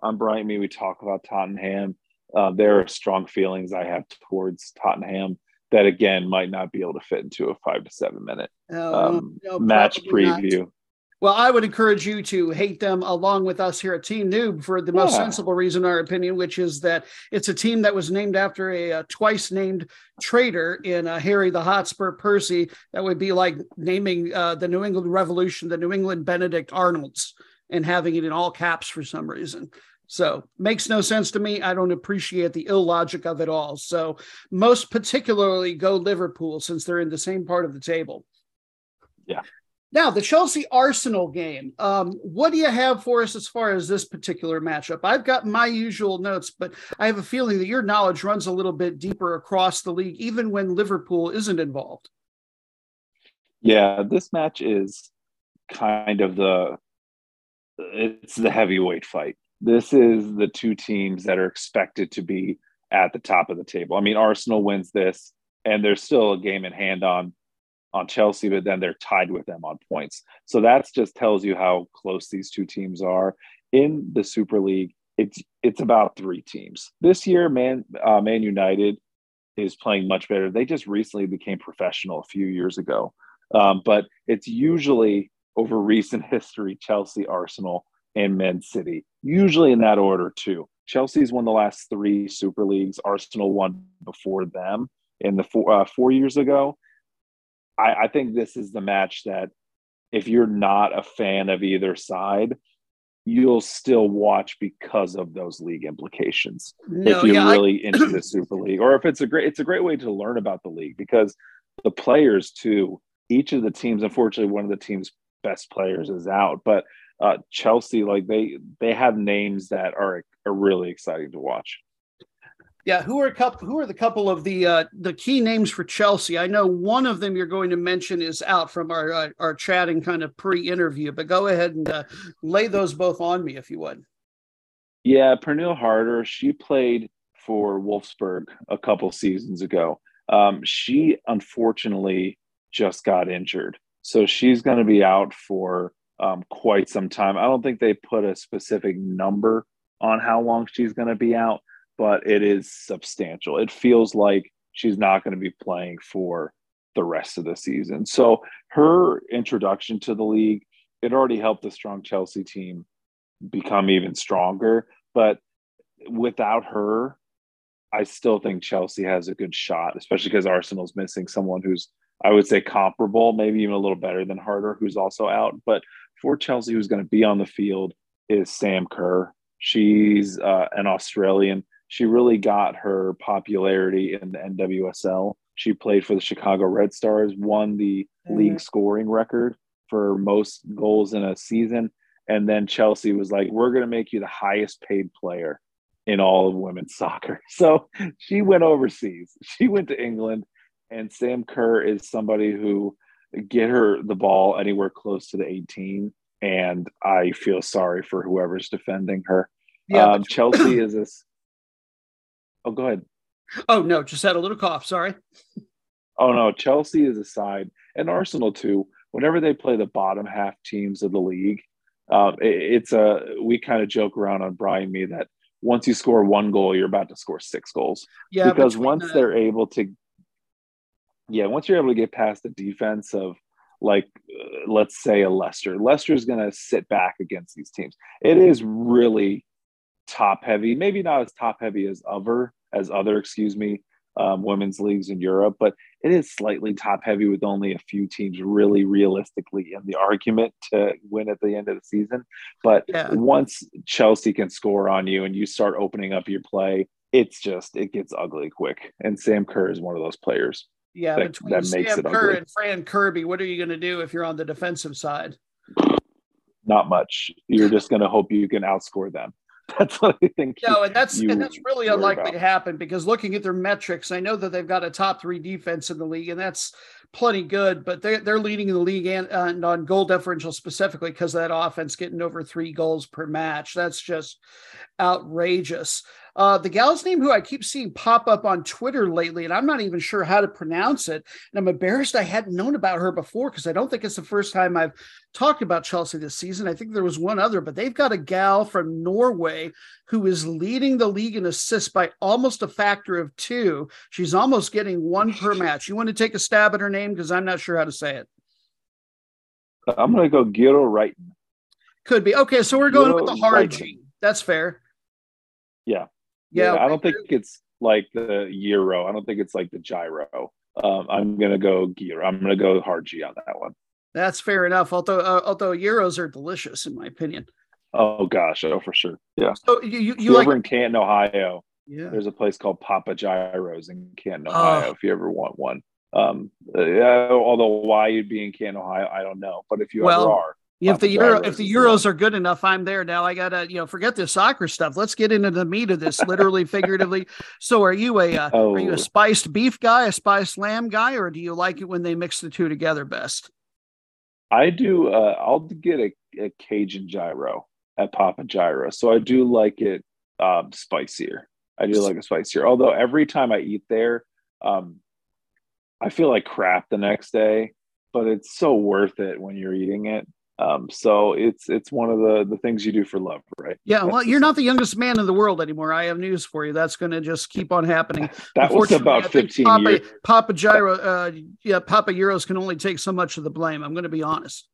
on Brian Me, we talk about Tottenham. Uh, there are strong feelings I have towards Tottenham that again might not be able to fit into a five to seven minute um, no, match preview. Not. Well, I would encourage you to hate them along with us here at Team Noob for the most sensible reason, in our opinion, which is that it's a team that was named after a, a twice named traitor in uh, Harry the Hotspur Percy. That would be like naming uh, the New England Revolution the New England Benedict Arnolds and having it in all caps for some reason. So makes no sense to me. I don't appreciate the illogic of it all. So most particularly go Liverpool since they're in the same part of the table. Yeah. Now the Chelsea Arsenal game. Um, what do you have for us as far as this particular matchup? I've got my usual notes, but I have a feeling that your knowledge runs a little bit deeper across the league, even when Liverpool isn't involved. Yeah, this match is kind of the it's the heavyweight fight this is the two teams that are expected to be at the top of the table. I mean, Arsenal wins this, and there's still a game in hand on on Chelsea, but then they're tied with them on points. So that just tells you how close these two teams are in the Super League. It's it's about three teams this year. Man, uh, Man United is playing much better. They just recently became professional a few years ago, um, but it's usually over recent history Chelsea, Arsenal, and Man City, usually in that order too. Chelsea's won the last three Super Leagues. Arsenal won before them in the four, uh, four years ago. I, I think this is the match that if you're not a fan of either side, you'll still watch because of those league implications. No, if you're yeah, really I... into the Super League, or if it's a great, it's a great way to learn about the league because the players too. Each of the teams, unfortunately, one of the team's best players is out, but uh, Chelsea, like they they have names that are are really exciting to watch. Yeah, who are a couple? Who are the couple of the uh, the key names for Chelsea? I know one of them you're going to mention is out from our uh, our chatting kind of pre-interview, but go ahead and uh, lay those both on me if you would. Yeah, Pernille Harder. She played for Wolfsburg a couple seasons ago. Um, she unfortunately just got injured, so she's going to be out for um, quite some time. I don't think they put a specific number on how long she's going to be out, but it is substantial. It feels like she's not going to be playing for the rest of the season. So her introduction to the league, it already helped the strong Chelsea team become even stronger. But without her, I still think Chelsea has a good shot, especially because Arsenal's missing someone who's I would say comparable, maybe even a little better than Harder, who's also out. But for Chelsea, who's going to be on the field is Sam Kerr. She's uh, an Australian. She really got her popularity in the NWSL. She played for the Chicago Red Stars, won the mm-hmm. league scoring record for most goals in a season. And then Chelsea was like, we're going to make you the highest paid player in all of women's soccer. So she went overseas. She went to England. And Sam Kerr is somebody who get her the ball anywhere close to the 18. And I feel sorry for whoever's defending her. Yeah, um, Chelsea is this. Oh, go ahead. Oh, no, just had a little cough. Sorry. Oh, no. Chelsea is a side, and Arsenal too. Whenever they play the bottom half teams of the league, um, it, it's a we kind of joke around on Brian me that once you score one goal, you're about to score six goals. Yeah, because once the... they're able to, yeah, once you're able to get past the defense of like, uh, let's say a Leicester, Leicester's going to sit back against these teams. It is really top heavy, maybe not as top heavy as other as other, excuse me, um, women's leagues in Europe, but it is slightly top heavy with only a few teams really realistically in the argument to win at the end of the season. But yeah. once Chelsea can score on you and you start opening up your play, it's just it gets ugly quick. And Sam Kerr is one of those players. Yeah, that, between that makes Sam Kerr ugly. and Fran Kirby, what are you going to do if you're on the defensive side? Not much. You're just going to hope you can outscore them. That's what I think. No, and that's and that's really unlikely about. to happen because looking at their metrics, I know that they've got a top three defense in the league, and that's plenty good. But they're they're leading the league and, and on goal differential specifically because of that offense getting over three goals per match. That's just outrageous. Uh, the gal's name who I keep seeing pop up on Twitter lately, and I'm not even sure how to pronounce it. And I'm embarrassed I hadn't known about her before because I don't think it's the first time I've talked about Chelsea this season. I think there was one other, but they've got a gal from Norway who is leading the league in assists by almost a factor of two. She's almost getting one per match. You want to take a stab at her name because I'm not sure how to say it. I'm going to go Giro Right. Could be okay. So we're going with the hard G. That's fair. Yeah. Yeah, yeah I don't think it's like the Euro. I don't think it's like the gyro. Um, I'm gonna go gear. I'm gonna go hard G on that one. That's fair enough. Although uh, although Euros are delicious in my opinion. Oh gosh, oh for sure. Yeah. So you you, you like in Canton, Ohio? Yeah. There's a place called Papa Gyros in Canton, Ohio. Oh. If you ever want one. Um, uh, yeah, although why you'd be in Canton, Ohio, I don't know. But if you well, ever are, if the Euro, if the Euros are good enough, I'm there now. I gotta, you know, forget this soccer stuff. Let's get into the meat of this, literally, figuratively. So, are you a uh, oh. are you a oh. spiced beef guy, a spiced lamb guy, or do you like it when they mix the two together best? I do. Uh, I'll get a, a Cajun gyro at Papa Gyro, so I do like it um, spicier. I do like it spicier. Although every time I eat there, um, I feel like crap the next day, but it's so worth it when you're eating it. Um, so it's it's one of the the things you do for love, right? Yeah. That's well, you're not the youngest man in the world anymore. I have news for you. That's going to just keep on happening. that was about 15 Papa, years. Papa Gyro, uh, yeah, Papa Euros can only take so much of the blame. I'm going to be honest.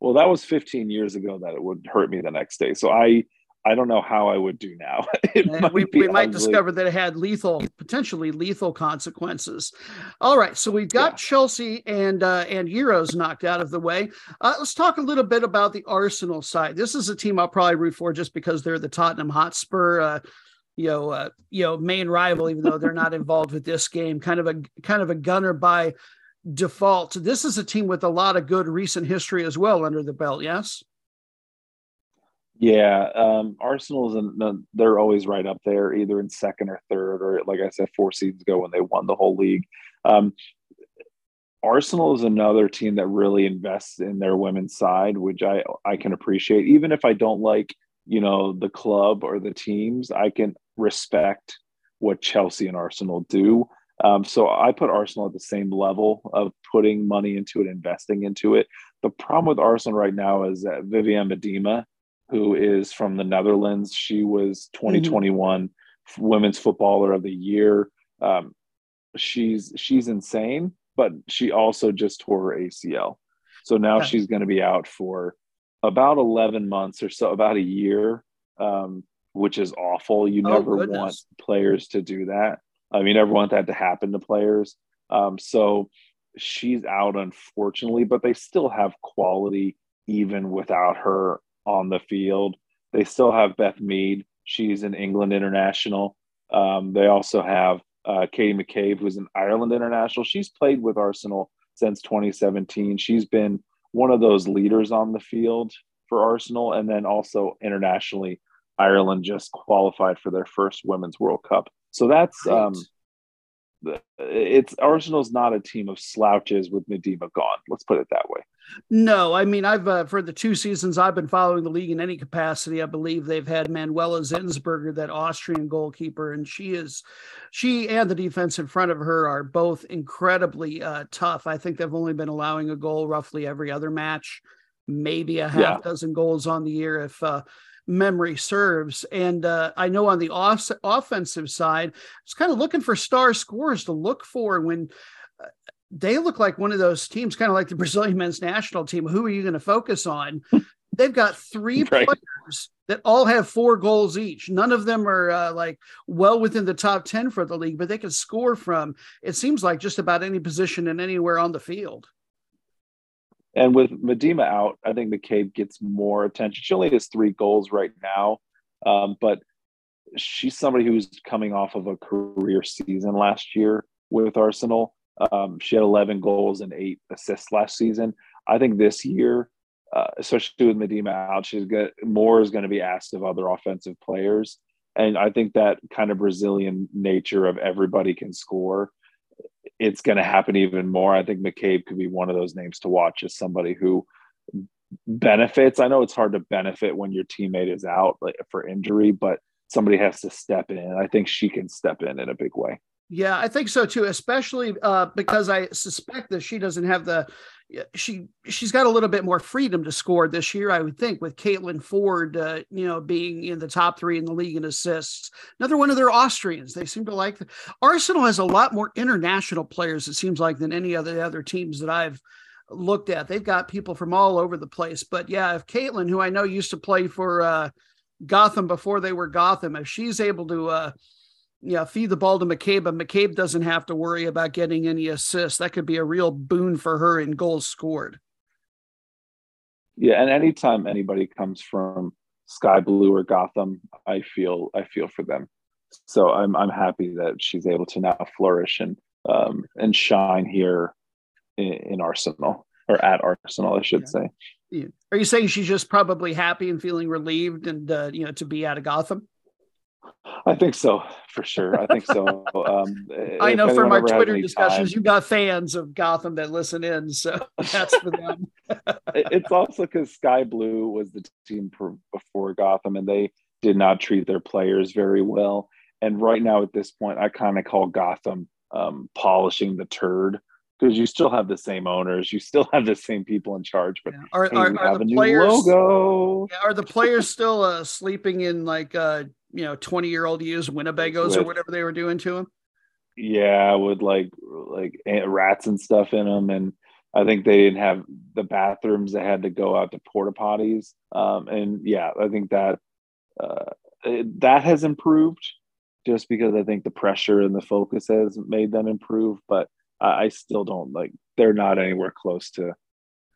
Well, that was 15 years ago that it would hurt me the next day. So I I don't know how I would do now. might we, we might discover that it had lethal, potentially lethal consequences. All right, so we've got yeah. Chelsea and uh, and Euros knocked out of the way. Uh, let's talk a little bit about the Arsenal side. This is a team I'll probably root for just because they're the Tottenham Hotspur. Uh, you know, uh, you know, main rival, even though they're not involved with this game. Kind of a kind of a gunner by default. This is a team with a lot of good recent history as well under the belt. Yes. Yeah, um, Arsenal's and they're always right up there, either in second or third, or like I said, four seasons ago when they won the whole league. Um, Arsenal is another team that really invests in their women's side, which I I can appreciate. Even if I don't like you know the club or the teams, I can respect what Chelsea and Arsenal do. Um, so I put Arsenal at the same level of putting money into it, investing into it. The problem with Arsenal right now is that Vivianne Miedema who is from the Netherlands. She was 2021 mm-hmm. Women's Footballer of the Year. Um, she's she's insane, but she also just tore her ACL. So now she's going to be out for about 11 months or so, about a year, um, which is awful. You oh, never goodness. want players to do that. I mean, never want that to happen to players. Um, so she's out, unfortunately, but they still have quality even without her on the field. They still have Beth Mead. She's an England international. Um, they also have uh, Katie McCabe, who's an Ireland international. She's played with Arsenal since 2017. She's been one of those leaders on the field for Arsenal, and then also internationally, Ireland just qualified for their first Women's World Cup. So that's um, it's Arsenal's not a team of slouches with Miedema gone. Let's put it that way. No, I mean I've uh, for the two seasons I've been following the league in any capacity. I believe they've had Manuela Zinsberger, that Austrian goalkeeper, and she is she and the defense in front of her are both incredibly uh, tough. I think they've only been allowing a goal roughly every other match, maybe a half yeah. dozen goals on the year if uh, memory serves. And uh, I know on the off- offensive side, I was kind of looking for star scores to look for when uh, they look like one of those teams, kind of like the Brazilian men's national team. Who are you going to focus on? They've got three right. players that all have four goals each. None of them are uh, like well within the top 10 for the league, but they can score from it seems like just about any position and anywhere on the field. And with Miedema out, I think McCabe gets more attention. She only has three goals right now, um, but she's somebody who's coming off of a career season last year with Arsenal. Um, she had 11 goals and eight assists last season. I think this year, uh, especially with Miedema out, she's got more is going to be asked of other offensive players. And I think that kind of Brazilian nature of everybody can score it's going to happen even more. I think McCabe could be one of those names to watch as somebody who benefits. I know it's hard to benefit when your teammate is out like, for injury, but somebody has to step in. I think she can step in in a big way. Yeah, I think so too, especially uh, because I suspect that she doesn't have the she she's got a little bit more freedom to score this year, I would think, with Caitlin Foord, uh, you know, being in the top three in the league in assists. Another one of their Austrians. They seem to like the, Arsenal has a lot more international players. It seems like than any other other teams that I've looked at. They've got people from all over the place. But yeah, if Caitlin, who I know used to play for uh, Gotham before they were Gotham, if she's able to uh, yeah, feed the ball to McCabe, but McCabe doesn't have to worry about getting any assists. That could be a real boon for her in goals scored. Yeah, and anytime anybody comes from Sky Blue or Gotham, I feel I feel for them. So I'm I'm happy that she's able to now flourish and um, and shine here in, in Arsenal or at Arsenal, I should yeah. say. Are you saying she's just probably happy and feeling relieved and uh, you know to be out of Gotham? I think so, for sure. I think so. Um, I know from our Twitter discussions, time, you got fans of Gotham that listen in, so that's for them. it's also because Sky Blue was the team before Gotham, and they did not treat their players very well. And right now, at this point, I kind of call Gotham um, polishing the turd because you still have the same owners, you still have the same people in charge. But yeah. are, hey, are, are the players logo? Yeah, are the players still uh, sleeping in like uh, you know 20 year old used Winnebagos with, or whatever they were doing to him? Yeah, with like like rats and stuff in them, and I think they didn't have the bathrooms. They had to go out to porta potties, um, and yeah, I think that uh, that has improved just because I think the pressure and the focus has made them improve. But I, I still don't like they're not anywhere close to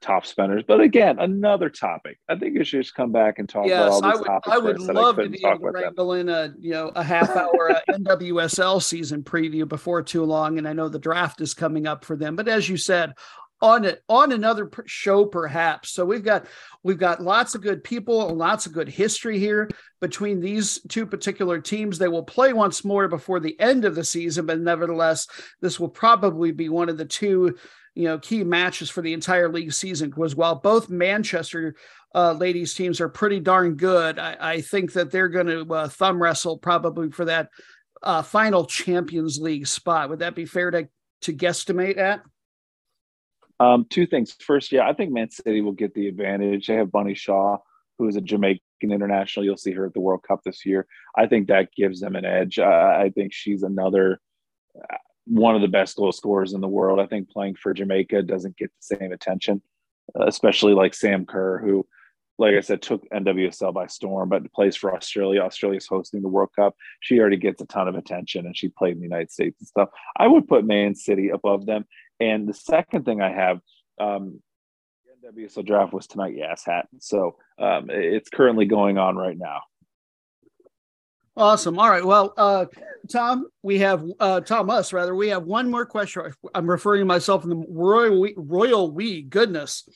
top spenders. But again, another topic. I think you should just come back and talk yes, about all these I would, topics. I would love I to be able to wrangle in a you know a half hour uh, NWSL season preview before too long, and I know the draft is coming up for them. But as you said, on it on another show perhaps so we've got we've got lots of good people and lots of good history here between these two particular teams they will play once more before the end of the season but nevertheless this will probably be one of the two you know key matches for the entire league season because while both Manchester uh, ladies teams are pretty darn good, I, I think that they're going to uh, thumb wrestle probably for that uh, final Champions League spot. Would that be fair to to guesstimate at? Um, two things. First, yeah, I think Man City will get the advantage. They have Bunny Shaw, who is a Jamaican international. You'll see her at the World Cup this year. I think that gives them an edge. I think she's another one of the best goal scorers in the world. I think playing for Jamaica doesn't get the same attention, uh, especially like Sam Kerr, who, like I said, took NWSL by storm, but plays for Australia. Australia's hosting the World Cup. She already gets a ton of attention, and she played in the United States and stuff. I would put Man City above them. And the second thing I have, um, the NWSL draft was tonight. Yes, hat. So um, it's currently going on right now. Awesome. All right. Well, uh, Tom, we have uh, Thomas rather. We have one more question. I'm referring to myself in the royal we, royal we. Goodness,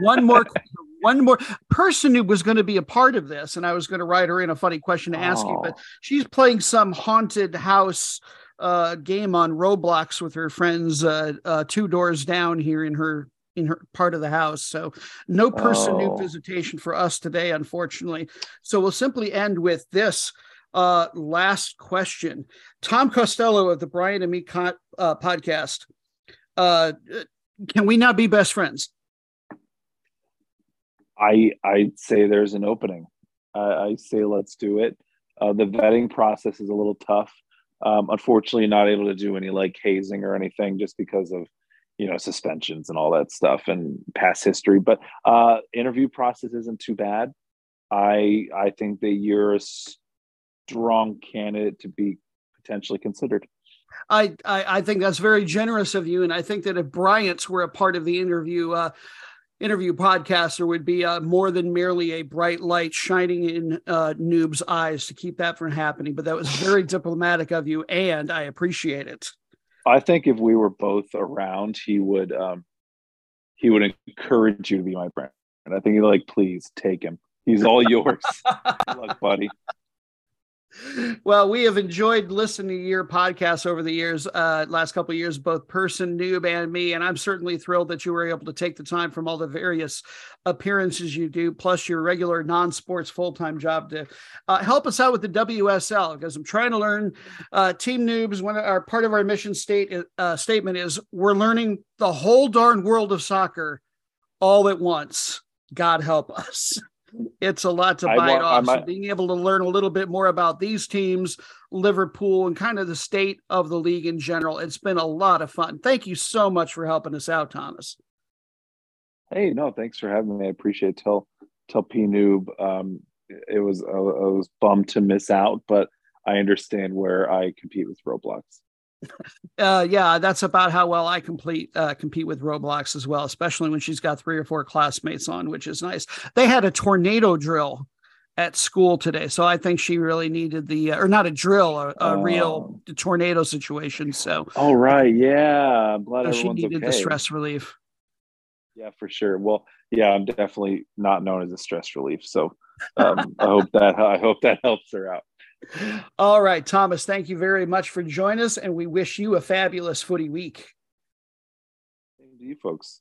one more. one more person who was going to be a part of this, and I was going to write her in a funny question to ask you, but oh. she's playing some haunted house uh, game on Roblox with her friends uh, uh, two doors down here in her in her part of the house. So no person oh. visitation for us today, unfortunately. So we'll simply end with this uh, last question. Tom Costello of the Brian and Me uh, podcast. Uh, can we not be best friends? I I say there's an opening. I, I say let's do it. Uh, the vetting process is a little tough. Um, unfortunately, not able to do any like hazing or anything just because of you know suspensions and all that stuff and past history. But uh, interview process isn't too bad. I I think that you're a strong candidate to be potentially considered. I, I, I think that's very generous of you, and I think that if Bryant's were a part of the interview, uh, interview podcaster would be uh, more than merely a bright light shining in uh, Noob's eyes to keep that from happening. But that was very diplomatic of you, and I appreciate it. I think if we were both around, he would um, he would encourage you to be my friend. And I think he'd like, please take him. He's all yours. Good luck, buddy well, we have enjoyed listening to your podcast over the years, uh, last couple years, both person, noob, and me. And I'm certainly thrilled that you were able to take the time from all the various appearances you do, plus your regular non-sports full-time job to uh, help us out with the WSL. Because I'm trying to learn uh, Team Noobs. One of our part of our mission state uh, statement is we're learning the whole darn world of soccer all at once. God help us. It's a lot to bite want, off. So being able to learn a little bit more about these teams, Liverpool, and kind of the state of the league in general, it's been a lot of fun. Thank you so much for helping us out, Thomas. Hey, no, thanks for having me. I appreciate it. Tell tell P Noob. Um, it was I, I was bummed to miss out, but I understand where I compete with Roblox uh, yeah, that's about how well I complete uh, compete with Roblox as well, especially when she's got three or four classmates on, which is nice. They had a tornado drill at school today, so I think she really needed the uh, or not a drill, a, a oh. real tornado situation. So, all right, yeah, I'm glad so she needed okay. the stress relief. Yeah, for sure. Well, yeah, I'm definitely not known as a stress relief, so um, I hope that I hope that helps her out. All right, Thomas, thank you very much for joining us, and we wish you a fabulous footy week. Same to you folks.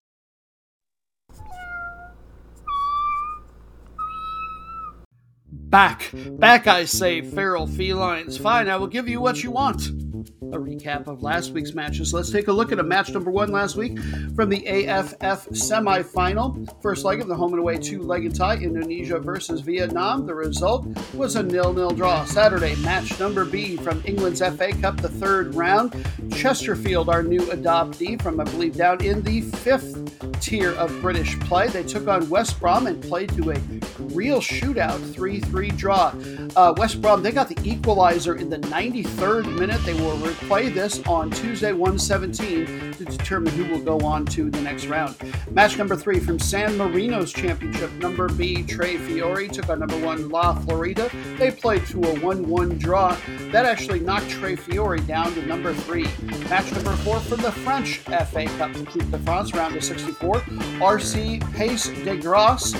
Back, back, I say, feral felines. Fine, I will give you what you want a recap of last week's matches. Let's take a look at a match number one last week from the AFF semifinal. First leg of the home and away two legged tie, Indonesia versus Vietnam. The result was a nil nil draw. Saturday, match number B from England's FA Cup, the third round. Chesterfield, our new adoptee from, I believe, down in the fifth tier of British play. They took on West Brom and played to a real shootout 3 3 draw. Uh, West Brom, they got the equalizer in the 93rd minute. They will replay this on Tuesday, 117, to determine who will go on to the next round. Match number three from San Marino's championship. Number B, Tre Fiori took on number one La Fiorita. They played to a 1 1 draw. That actually knocked Tre Fiori down to number three. Match number four from the French FA Cup, Coupe de France, round of 64. RC Pace de Grasse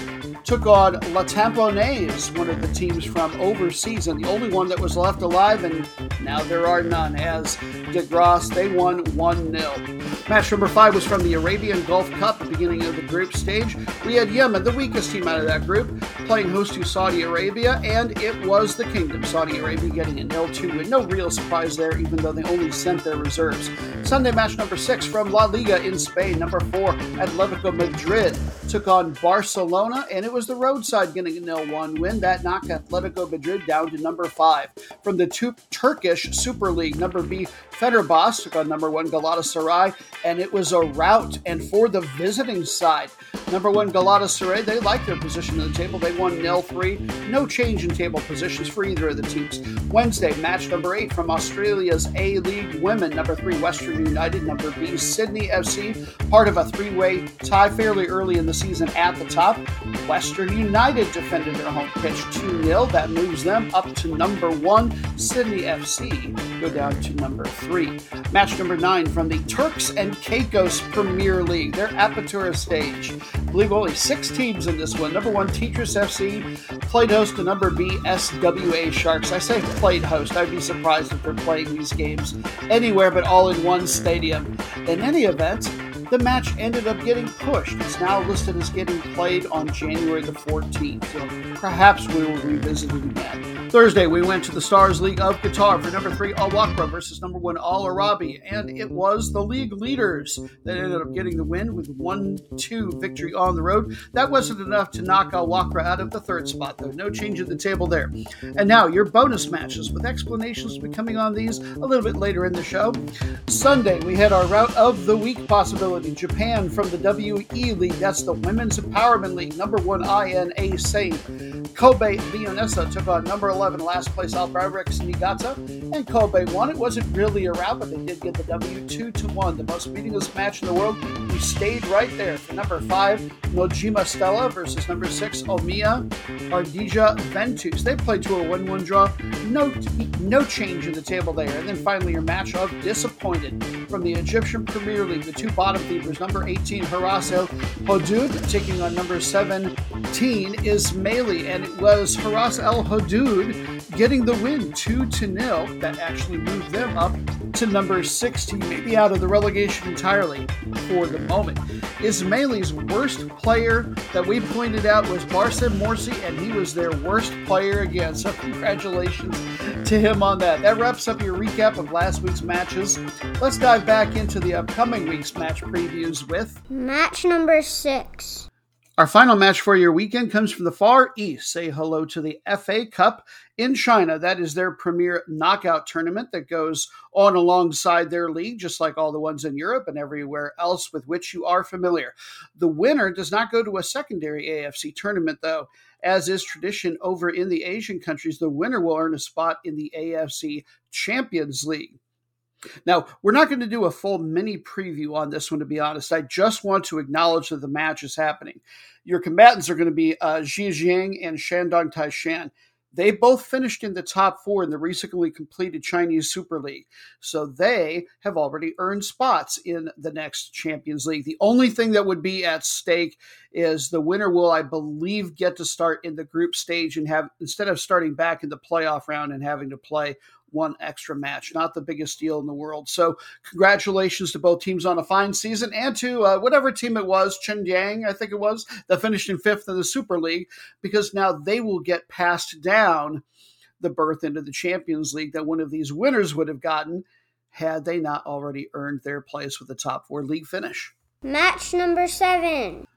took on La Tamponnaise, one of the teams from overseas, and the only one that was left alive, and now there are none, as De Grasse, they won 1 0. Match number five was from the Arabian Gulf Cup, the beginning of the group stage. We had Yemen, the weakest team out of that group, playing host to Saudi Arabia, and it was the Kingdom. Saudi Arabia getting a 0 2, and no real surprise there, even though they only sent their reserves. Sunday match number six from La Liga in Spain, number four, Atletico Madrid took on Barcelona, and it was the roadside getting a 0 1 win. That knocked Atletico Madrid down to number five. From the two Turkish Super League, number B, Fenerbahce took on number one Galatasaray, and it was a rout. And for the visiting side, number one Galatasaray, they like their position in the table. They won nil 3. No change in table positions for either of the teams. Wednesday, match number eight from Australia's A League Women. Number three, Western United. Number B, Sydney FC. Part of a three way tie fairly early in the season at the top. Western United defended their home pitch 2 0. That moves them up to number one. Sydney FC go down to number three. Match number nine from the Turks and Caicos Premier League, their Apertura stage. I believe only six teams in this one. Number one, Tetris FC played host to number B, SWA Sharks. I say played host. I'd be surprised if they're playing these games anywhere but all in one stadium. In any event, the match ended up getting pushed. It's now listed as getting played on January the 14th, so perhaps we will revisit it again. Thursday, we went to the Stars League of Qatar for number three Al Wakra versus number one Al Arabi, and it was the league leaders that ended up getting the win with 1 2 victory on the road. That wasn't enough to knock Al Wakra out of the third spot, though. No change in the table there. And now, your bonus matches with explanations will be coming on these a little bit later in the show. Sunday, we had our route of the week possibility Japan from the WE League, that's the Women's Empowerment League, number one INA Saint. Kobe Leonessa took on number 11 last place Albirex Niigata, and Kobe won. It wasn't really a rout, but they did get the W 2 to 1, the most meaningless match in the world. We stayed right there for number 5 Nojima Stella versus number 6 Omiya Ardija Ventus. They played to a 1 1 draw. No, no change in the table there. And then finally, your match of disappointed from the Egyptian Premier League, the two bottom number 18 Haras El Hodud taking on number 17 Ismaily, and it was Haras El Hodud getting the win 2 to 0. That actually moved them up to number 16, maybe out of the relegation entirely for the moment. Ismaily's worst player that we pointed out was Barsem Morsi, and he was their worst player again. So, congratulations to him on that. That wraps up your recap of last week's matches. Let's dive back into the upcoming week's match previews with match number six. Our final match for your weekend comes from the Far East. Say hello to the FA Cup in China. That is their premier knockout tournament that goes on alongside their league, just like all the ones in Europe and everywhere else with which you are familiar. The winner does not go to a secondary AFC tournament, though. As is tradition over in the Asian countries, the winner will earn a spot in the AFC Champions League. Now, we're not going to do a full mini preview on this one, to be honest. I just want to acknowledge that the match is happening. Your combatants are going to be uh, Zhejiang and Shandong Taishan. They both finished in the top four in the recently completed Chinese Super League. So they have already earned spots in the next Champions League. The only thing that would be at stake is the winner will, I believe, get to start in the group stage and have, instead of starting back in the playoff round and having to play one extra match. Not the biggest deal in the world. So, congratulations to both teams on a fine season and to uh, whatever team it was, Yang, I think it was, that finished in fifth in the Super League, because now they will get passed down the berth into the Champions League that one of these winners would have gotten had they not already earned their place with the top four league finish. Match number seven.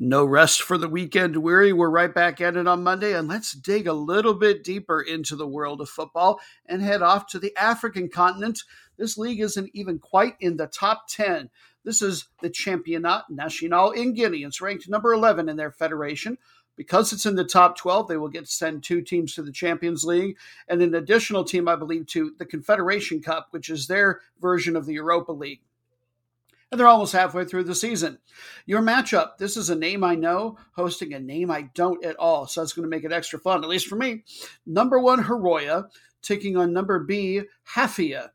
No rest for the weekend weary. We're right back at it on Monday, and let's dig a little bit deeper into the world of football and head off to the African continent. This league isn't even quite in the top 10. This is the Championnat National in Guinea. It's ranked number 11 in their federation. Because it's in the top 12, they will get to send two teams to the Champions League and an additional team, I believe, to the Confederation Cup, which is their version of the Europa League and they're almost halfway through the season. Your matchup this is a name I know, hosting a name I don't at all. So that's going to make it extra fun, at least for me. Number one, Horoya, taking on number B, Hafia.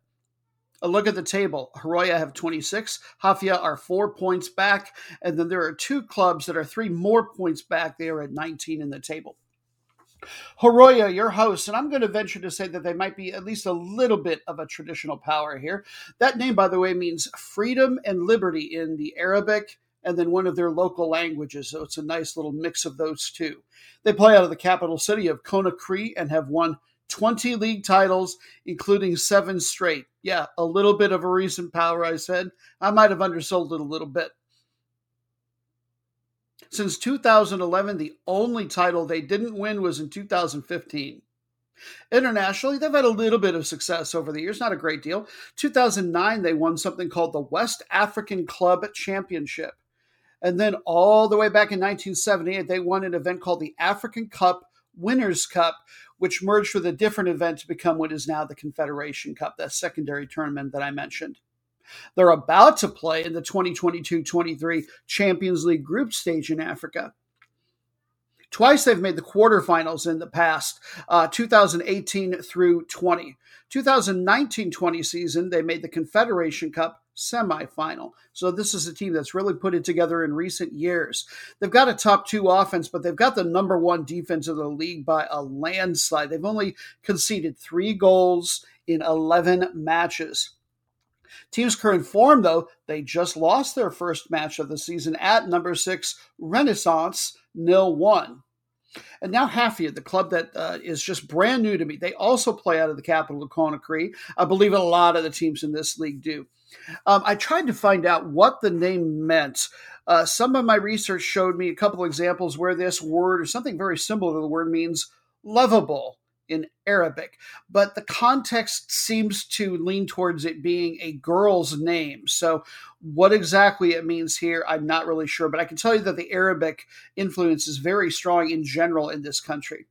A look at the table. Horoya have 26. Hafia are four points back. And then there are two clubs that are three more points back. They are at 19 in the table. Horoya, your host, and I'm going to venture to say that they might be at least a little bit of a traditional power here. That name, by the way, means freedom and liberty in the Arabic and then one of their local languages. So it's a nice little mix of those two. They play out of the capital city of Conakry and have won 20 league titles, including seven straight. Yeah, a little bit of a recent power, I said. I might have undersold it a little bit. Since 2011, the only title they didn't win was in 2015. Internationally, they've had a little bit of success over the years, not a great deal. 2009, they won something called the West African Club Championship. And then all the way back in 1978, they won an event called the African Cup Winners' Cup, which merged with a different event to become what is now the Confederation Cup, that secondary tournament that I mentioned. They're about to play in the 2022 23 Champions League group stage in Africa. Twice they've made the quarterfinals in the past, uh, 2018 through 20. 2019 20 season, they made the Confederation Cup semifinal. So this is a team that's really put it together in recent years. They've got a top two offense, but they've got the number one defense of the league by a landslide. They've only conceded three goals in 11 matches. Team's current form, though, they just lost their first match of the season at number six Renaissance nil one. And now Hafia, the club that uh, is just brand new to me, they also play out of the capital of Conakry. I believe a lot of the teams in this league do. Um, I tried to find out what the name meant. Uh, some of my research showed me a couple examples where this word or something very similar to the word means lovable in Arabic, but the context seems to lean towards it being a girl's name. So, what exactly it means here, I'm not really sure, but I can tell you that the Arabic influence is very strong in general in this country.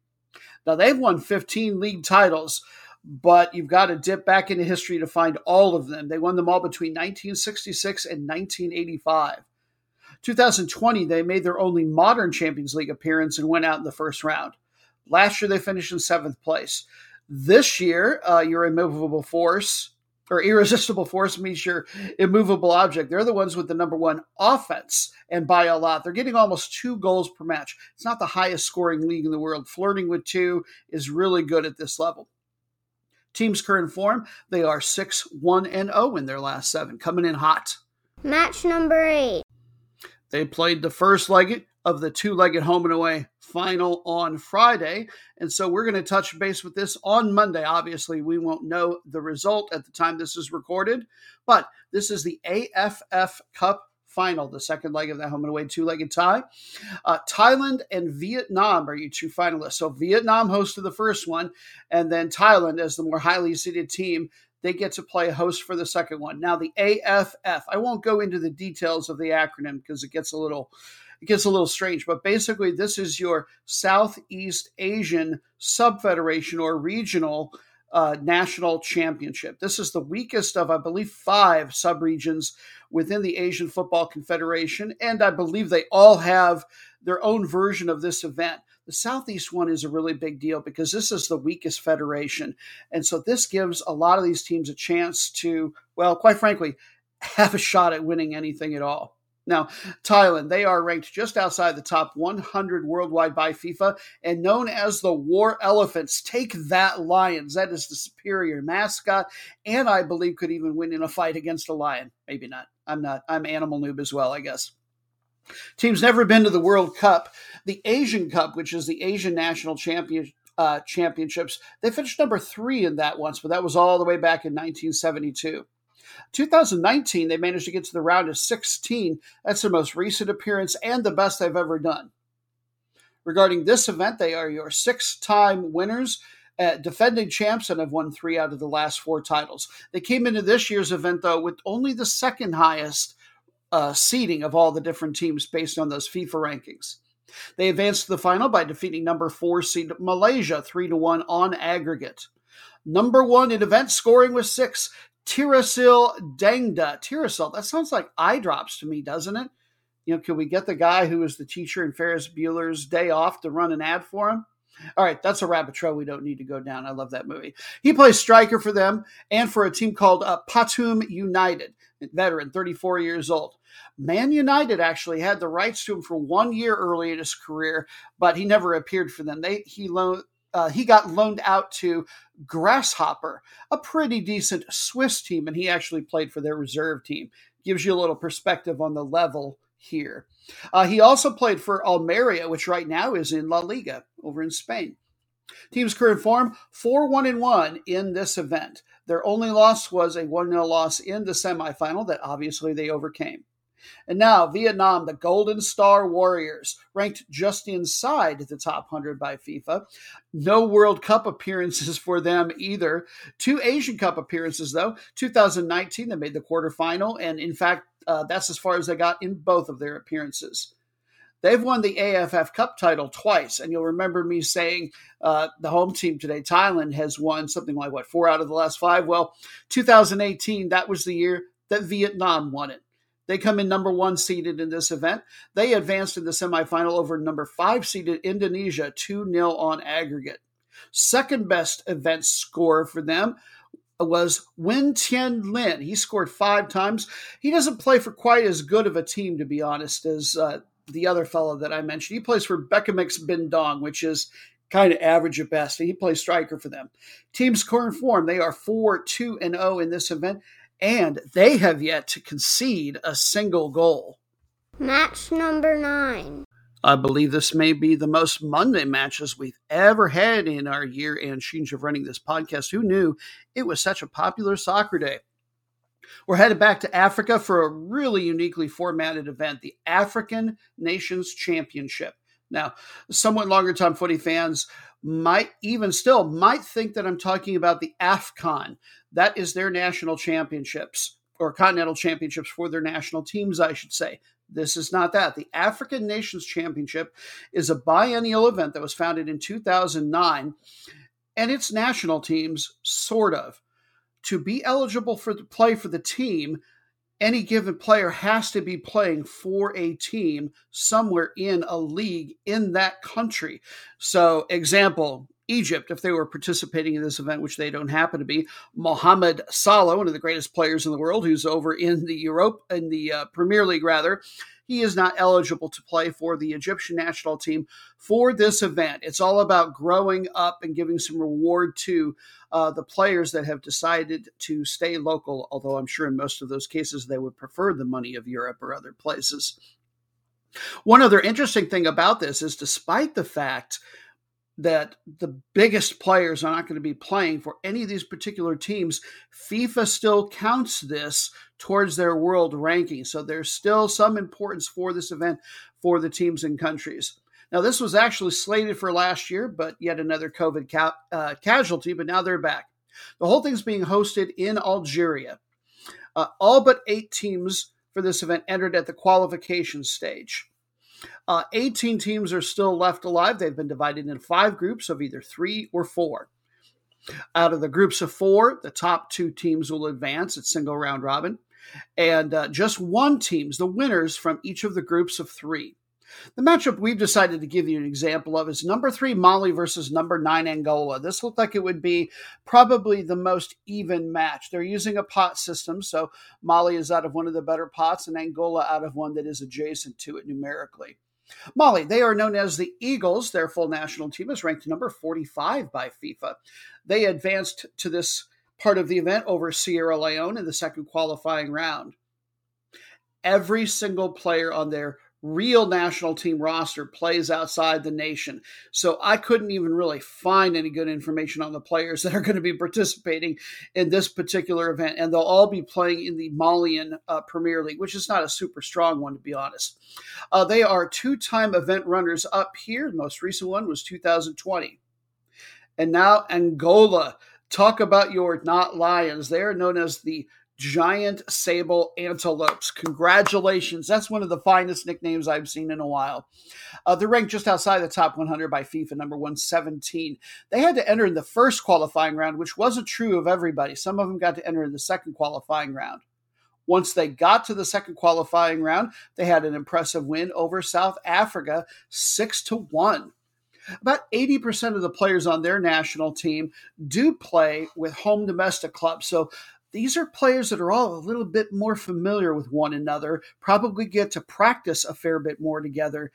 Now, they've won 15 league titles, but you've got to dip back into history to find all of them. They won them all between 1966 and 1985. 2020, they made their only modern Champions League appearance and went out in the first round. Last year, they finished in seventh place. This year, uh, your immovable force or irresistible force means your immovable object. They're the ones with the number one offense, and by a lot. They're getting almost two goals per match. It's not the highest scoring league in the world. Flirting with two is really good at this level. Team's current form, they are 6 1 and 0 in their last seven, coming in hot. Match number eight. They played the first leg of the two legged home and away final on Friday. And so we're going to touch base with this on Monday. Obviously, we won't know the result at the time this is recorded, but this is the AFF Cup final, the second leg of that home and away two legged tie. Uh, Thailand and Vietnam are your two finalists. So Vietnam hosted the first one, and then Thailand, as the more highly seeded team, they get to play host for the second one. Now, the AFF, I won't go into the details of the acronym because it gets a little it gets a little strange. But basically, this is your Southeast Asian Subfederation or regional uh, national championship. This is the weakest of, I believe, five subregions within the Asian Football Confederation, and I believe they all have their own version of this event. The Southeast one is a really big deal because this is the weakest federation. And so this gives a lot of these teams a chance to, well, quite frankly, have a shot at winning anything at all. Now, Thailand, they are ranked just outside the top 100 worldwide by FIFA and known as the War Elephants. Take that, Lions. That is the superior mascot, and I believe could even win in a fight against a lion. Maybe not. I'm not. I'm animal noob as well, I guess. Team's never been to the World Cup. The Asian Cup, which is the Asian National Champion, uh, Championships, they finished number three in that once, but that was all the way back in 1972. 2019, they managed to get to the round of 16. That's their most recent appearance and the best they've ever done. Regarding this event, they are your six time winners. Uh, defending champs and have won three out of the last four titles. They came into this year's event, though, with only the second highest uh, seeding of all the different teams based on those FIFA rankings. They advanced to the final by defeating number four seed Malaysia 3 to 1 on aggregate. Number one in event scoring was six. Teerasil Dangda. Teerasil, that sounds like eye drops to me, doesn't it? You know, can we get the guy who was the teacher in Ferris Bueller's Day Off to run an ad for him? All right, that's a rabbit trail we don't need to go down. I love that movie. He plays striker for them and for a team called uh, Pathum United, veteran, 34 years old. Man United actually had the rights to him for one year early in his career, but he never appeared for them. They he loaned uh, he got loaned out to Grasshopper, a pretty decent Swiss team, and he actually played for their reserve team. Gives you a little perspective on the level here. Uh, he also played for Almeria, which right now is in La Liga over in Spain. Team's current form 4 1 and 1 in this event. Their only loss was a 1 0 loss in the semifinal that obviously they overcame. And now, Vietnam, the Golden Star Warriors, ranked just inside the top 100 by FIFA. No World Cup appearances for them either. Two Asian Cup appearances, though. 2019, they made the quarterfinal, and in fact, uh, that's as far as they got in both of their appearances. They've won the AFF Cup title twice, and you'll remember me saying uh, the home team today, Thailand, has won something like what four out of the last five. Well, 2018, that was the year that Vietnam won it. They come in number one seeded in this event. They advanced in the semifinal over number five seeded Indonesia, 2 0 on aggregate. Second best event score for them was Nguyen Tien Linh. He scored five times. He doesn't play for quite as good of a team, to be honest, as uh, the other fellow that I mentioned. He plays for Becamex Binh Duong, which is kind of average at best. He plays striker for them. Team's current form, they are 4 2 and 0 in this event and they have yet to concede a single goal. Match number nine. I believe this may be the most Monday matches we've ever had in our year and change of running this podcast. Who knew it was such a popular soccer day? We're headed back to Africa for a really uniquely formatted event, the African Nations Championship. Now, somewhat longer time footy fans might even still might think that I'm talking about the AFCON. That is their national championships or continental championships for their national teams, I should say. This is not that. The African Nations Championship is a biennial event that was founded in 2009, and its national teams, sort of, to be eligible for the play for the team, any given player has to be playing for a team somewhere in a league in that country. So, example, Egypt, if they were participating in this event, which they don't happen to be, Mohamed Salah, one of the greatest players in the world, who's over in the Europe in the uh, Premier League rather, he is not eligible to play for the Egyptian national team for this event. It's all about growing up and giving some reward to uh, the players that have decided to stay local, although I'm sure in most of those cases they would prefer the money of Europe or other places. One other interesting thing about this is despite the fact that the biggest players are not going to be playing for any of these particular teams, FIFA still counts this towards their world ranking. So there's still some importance for this event for the teams and countries. Now, this was actually slated for last year, but yet another COVID ca- uh, casualty, but now they're back. The whole thing's being hosted in Algeria. Uh, all but eight teams for this event entered at the qualification stage. Uh, 18 teams are still left alive. They've been divided into five groups of either three or four. Out of the groups of four, the top two teams will advance. at single round robin. And uh, just one team's the winners from each of the groups of three. The matchup we've decided to give you an example of is number three Mali versus number nine Angola. This looked like it would be probably the most even match. They're using a pot system, so Mali is out of one of the better pots and Angola out of one that is adjacent to it numerically. Mali, they are known as the Eagles. Their full national team is ranked number 45 by FIFA. They advanced to this part of the event over Sierra Leone in the second qualifying round. Every single player on their real national team roster plays outside the nation. So I couldn't even really find any good information on the players that are going to be participating in this particular event. And they'll all be playing in the Malian uh, Premier League, which is not a super strong one, to be honest. Uh, they are two time event runners up here. The most recent one was 2020. And now Angola. Talk about your not lions. They are known as the giant sable antelopes. Congratulations. That's one of the finest nicknames I've seen in a while. Uh, they're ranked just outside the top 100 by FIFA, number 117. They had to enter in the first qualifying round, which wasn't true of everybody. Some of them got to enter in the second qualifying round. Once they got to the second qualifying round, they had an impressive win over South Africa, 6 to 1. About 80% of the players on their national team do play with home domestic clubs. So these are players that are all a little bit more familiar with one another, probably get to practice a fair bit more together.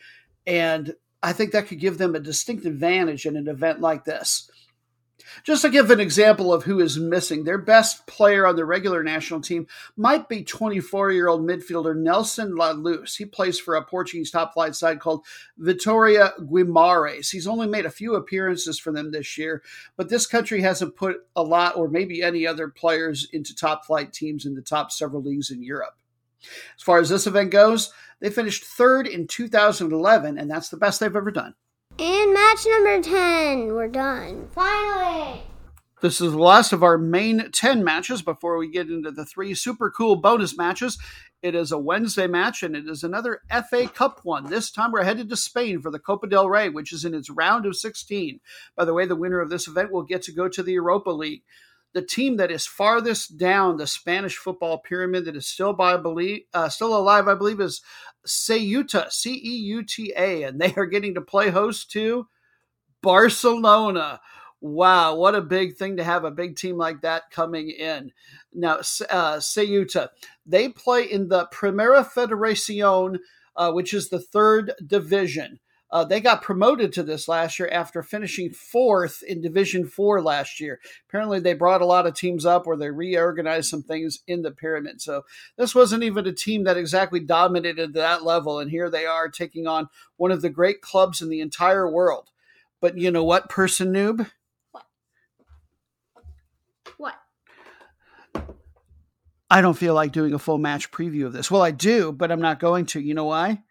And I think that could give them a distinct advantage in an event like this. Just to give an example of who is missing, their best player on the regular national team might be 24 year old midfielder Nelson da Luz. He plays for a Portuguese top flight side called Vitória Guimarães. He's only made a few appearances for them this year, but this country hasn't put a lot or maybe any other players into top flight teams in the top several leagues in Europe. As far as this event goes, they finished third in 2011, and that's the best they've ever done. And match number 10, we're done. Finally! This is the last of our main 10 matches before we get into the three super cool bonus matches. It is a Wednesday match and it is another FA Cup one. This time we're headed to Spain for the Copa del Rey, which is in its round of 16. By the way, the winner of this event will get to go to the Europa League. The team that is farthest down the Spanish football pyramid that is still by believe uh, still alive, I believe, is Ceuta, C E U T A, and they are getting to play host to Barcelona. Wow, what a big thing to have a big team like that coming in. Now, uh, Ceuta, they play in the Primera Federación, uh, which is the third division. Uh, they got promoted to this last year after finishing fourth in Division Four last year. Apparently, they brought a lot of teams up or they reorganized some things in the pyramid. So this wasn't even a team that exactly dominated that level, and here they are taking on one of the great clubs in the entire world. But you know what, person noob? What? What? I don't feel like doing a full match preview of this. Well, I do, but I'm not going to. You know why?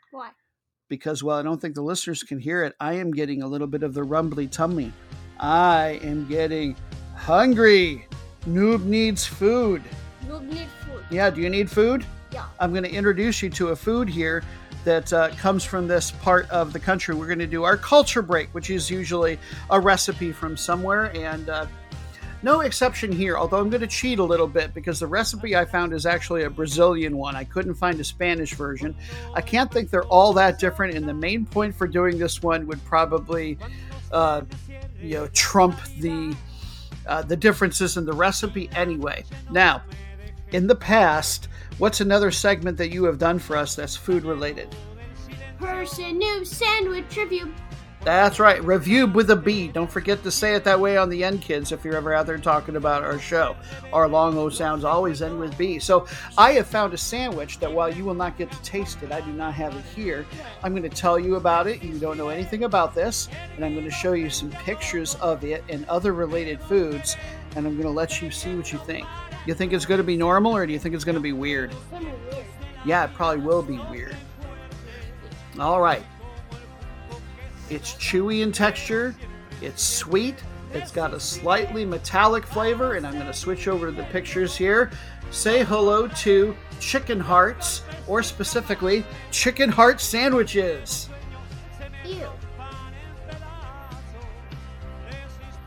Because while I don't think the listeners can hear it, I am getting a little bit of the rumbly tummy. I am getting hungry. Noob needs food. Noob need food. Yeah, do you need food? Yeah. I'm going to introduce you to a food here that uh, comes from this part of the country. We're going to do our culture break, which is usually a recipe from somewhere. And uh, no exception here, although I'm going to cheat a little bit because the recipe I found is actually a Brazilian one. I couldn't find a Spanish version. I can't think they're all that different, and the main point for doing this one would probably, uh, you know, trump the uh, the differences in the recipe anyway. Now, in the past, what's another segment that you have done for us that's food related? Person noob sandwich review. That's right. Review with a B. Don't forget to say it that way on the end, kids, if you're ever out there talking about our show. Our long O sounds always end with B. So I have found a sandwich that while you will not get to taste it, I do not have it here. I'm going to tell you about it. You don't know anything about this. And I'm going to show you some pictures of it and other related foods. And I'm going to let you see what you think. You think it's going to be normal or do you think it's going to be weird? It's gonna be weird. Yeah, it probably will be weird. All right. It's chewy in texture. It's sweet. It's got a slightly metallic flavor, and I'm going to switch over to the pictures here. Say hello to chicken hearts, or specifically, chicken heart sandwiches. Ew.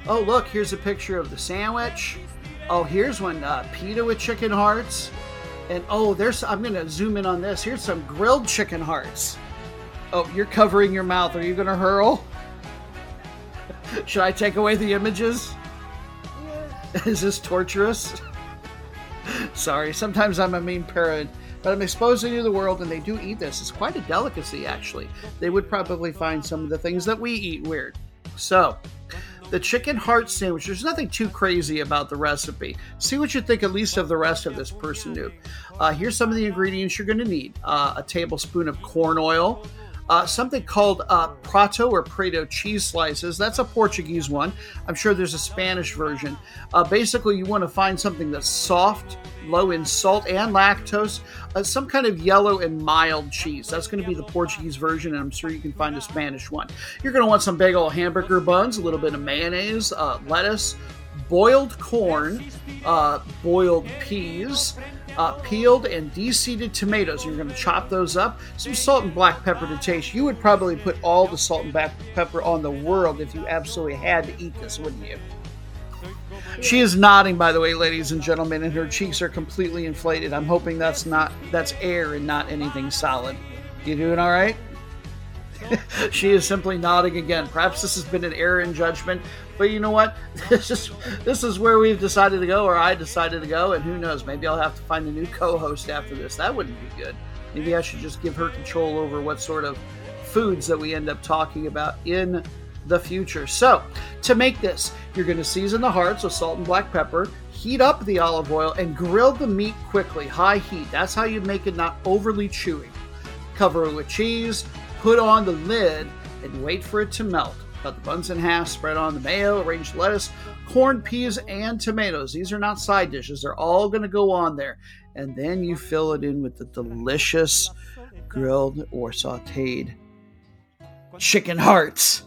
Oh, look, here's a picture of the sandwich. Oh, here's one uh, pita with chicken hearts. And oh, there's, I'm going to zoom in on this. Here's some grilled chicken hearts. Oh, you're covering your mouth. Are you going to hurl? Should I take away the images? Is this torturous? Sorry, sometimes I'm a mean parent, but I'm exposing you to the world and they do eat this. It's quite a delicacy, actually. They would probably find some of the things that we eat weird. So, the chicken heart sandwich, there's nothing too crazy about the recipe. See what you think at least of the rest of this person knew. Uh, here's some of the ingredients you're going to need uh, a tablespoon of corn oil, uh, something called uh, prato or prato cheese slices. That's a Portuguese one. I'm sure there's a Spanish version. Uh, basically, you want to find something that's soft, low in salt and lactose, uh, some kind of yellow and mild cheese. That's going to be the Portuguese version, and I'm sure you can find a Spanish one. You're going to want some big old hamburger buns, a little bit of mayonnaise, uh, lettuce, boiled corn, uh, boiled peas, uh, peeled and de-seeded tomatoes. You're going to chop those up. Some salt and black pepper to taste. You would probably put all the salt and black pepper on the world if you absolutely had to eat this, wouldn't you? She is nodding, by the way, ladies and gentlemen, and her cheeks are completely inflated. I'm hoping that's not that's air and not anything solid. You doing all right? she is simply nodding again. Perhaps this has been an error in judgment, but you know what? This is this is where we've decided to go, or I decided to go, and who knows? Maybe I'll have to find a new co-host after this. That wouldn't be good. Maybe I should just give her control over what sort of foods that we end up talking about in the future. So, to make this, you're going to season the hearts with salt and black pepper, heat up the olive oil, and grill the meat quickly, high heat. That's how you make it not overly chewy. Cover it with cheese, put on the lid, and wait for it to melt. Cut the buns in half, spread on the mayo, arrange lettuce, corn, peas, and tomatoes. These are not side dishes, they're all going to go on there. And then you fill it in with the delicious grilled or sauteed chicken hearts.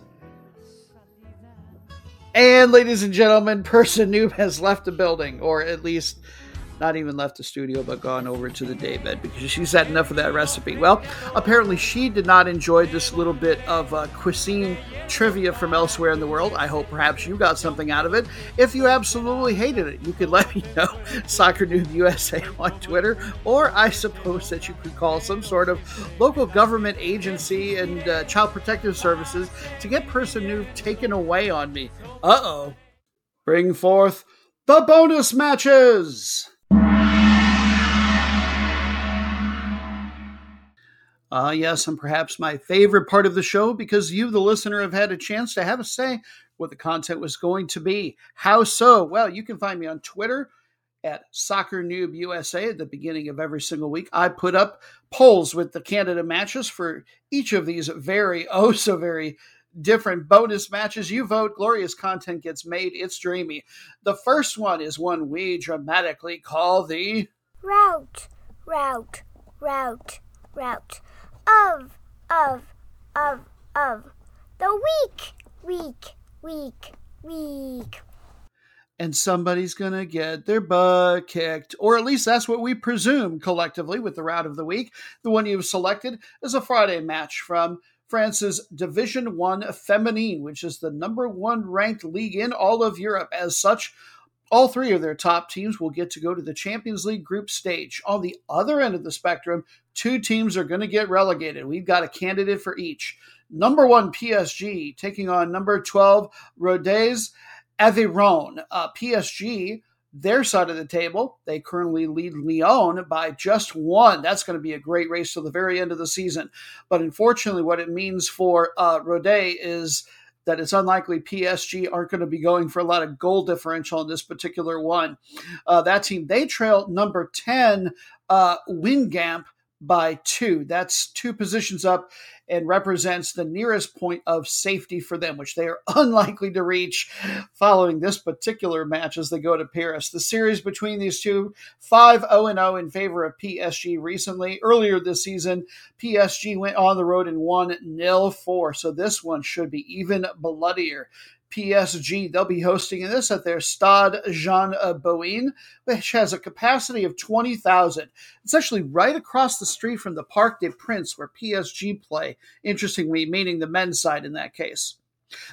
And, ladies and gentlemen, Person Noob has left the building, or at least not even left the studio, but gone over to the daybed because she's had enough of that recipe. Well, apparently she did not enjoy this little bit of uh, cuisine trivia from elsewhere in the world. I hope perhaps you got something out of it. If you absolutely hated it, you could let me know. Soccer Noob USA on Twitter, or I suppose that you could call some sort of local government agency and uh, child protective services to get Person Noob taken away on me. Uh oh. Bring forth the bonus matches! Uh, yes, and perhaps my favorite part of the show because you, the listener, have had a chance to have a say what the content was going to be. How so? Well, you can find me on Twitter at Soccer Noob USA at the beginning of every single week. I put up polls with the Canada matches for each of these very, oh, so very different bonus matches. You vote, glorious content gets made. It's dreamy. The first one is one we dramatically call the route, route, route, route of, of, of, of the week, week, week, week. And somebody's going to get their butt kicked, or at least that's what we presume collectively with the route of the week. The one you've selected is a Friday match from France's Division One Feminine, which is the number one ranked league in all of Europe. As such, all three of their top teams will get to go to the Champions League group stage. On the other end of the spectrum, two teams are going to get relegated. We've got a candidate for each. Number one, PSG, taking on number 12, Rodez Aveyron. Uh, PSG, their side of the table, they currently lead Lyon by just one. That's going to be a great race till the very end of the season. But unfortunately, what it means for uh, Rodez is that it's unlikely PSG aren't going to be going for a lot of goal differential in this particular one. Uh, that team, they trail number 10, uh, Guingamp, by two. That's two positions up and represents the nearest point of safety for them, which they are unlikely to reach following this particular match as they go to Paris. The series between these two, 5 0 0 in favor of PSG recently. Earlier this season, PSG went on the road and won nil 4, so this one should be even bloodier. PSG. They'll be hosting this at their Stade Jean Bouin, which has a capacity of 20,000. It's actually right across the street from the Parc des Princes where PSG play, interestingly, meaning the men's side in that case.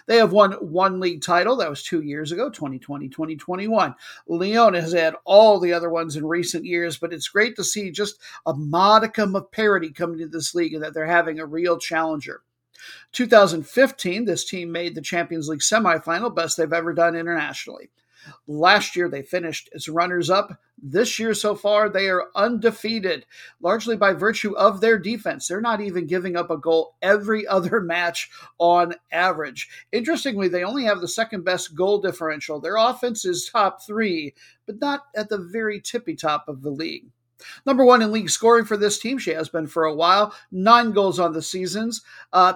They have won one league title. That was two years ago, 2020 2021. Lyon has had all the other ones in recent years, but it's great to see just a modicum of parity coming to this league and that they're having a real challenger. 2015, this team made the Champions League semifinal, best they've ever done internationally. Last year, they finished as runners up. This year, so far, they are undefeated, largely by virtue of their defense. They're not even giving up a goal every other match on average. Interestingly, they only have the second best goal differential. Their offense is top three, but not at the very tippy top of the league. Number one in league scoring for this team. She has been for a while. Nine goals on the seasons. Uh,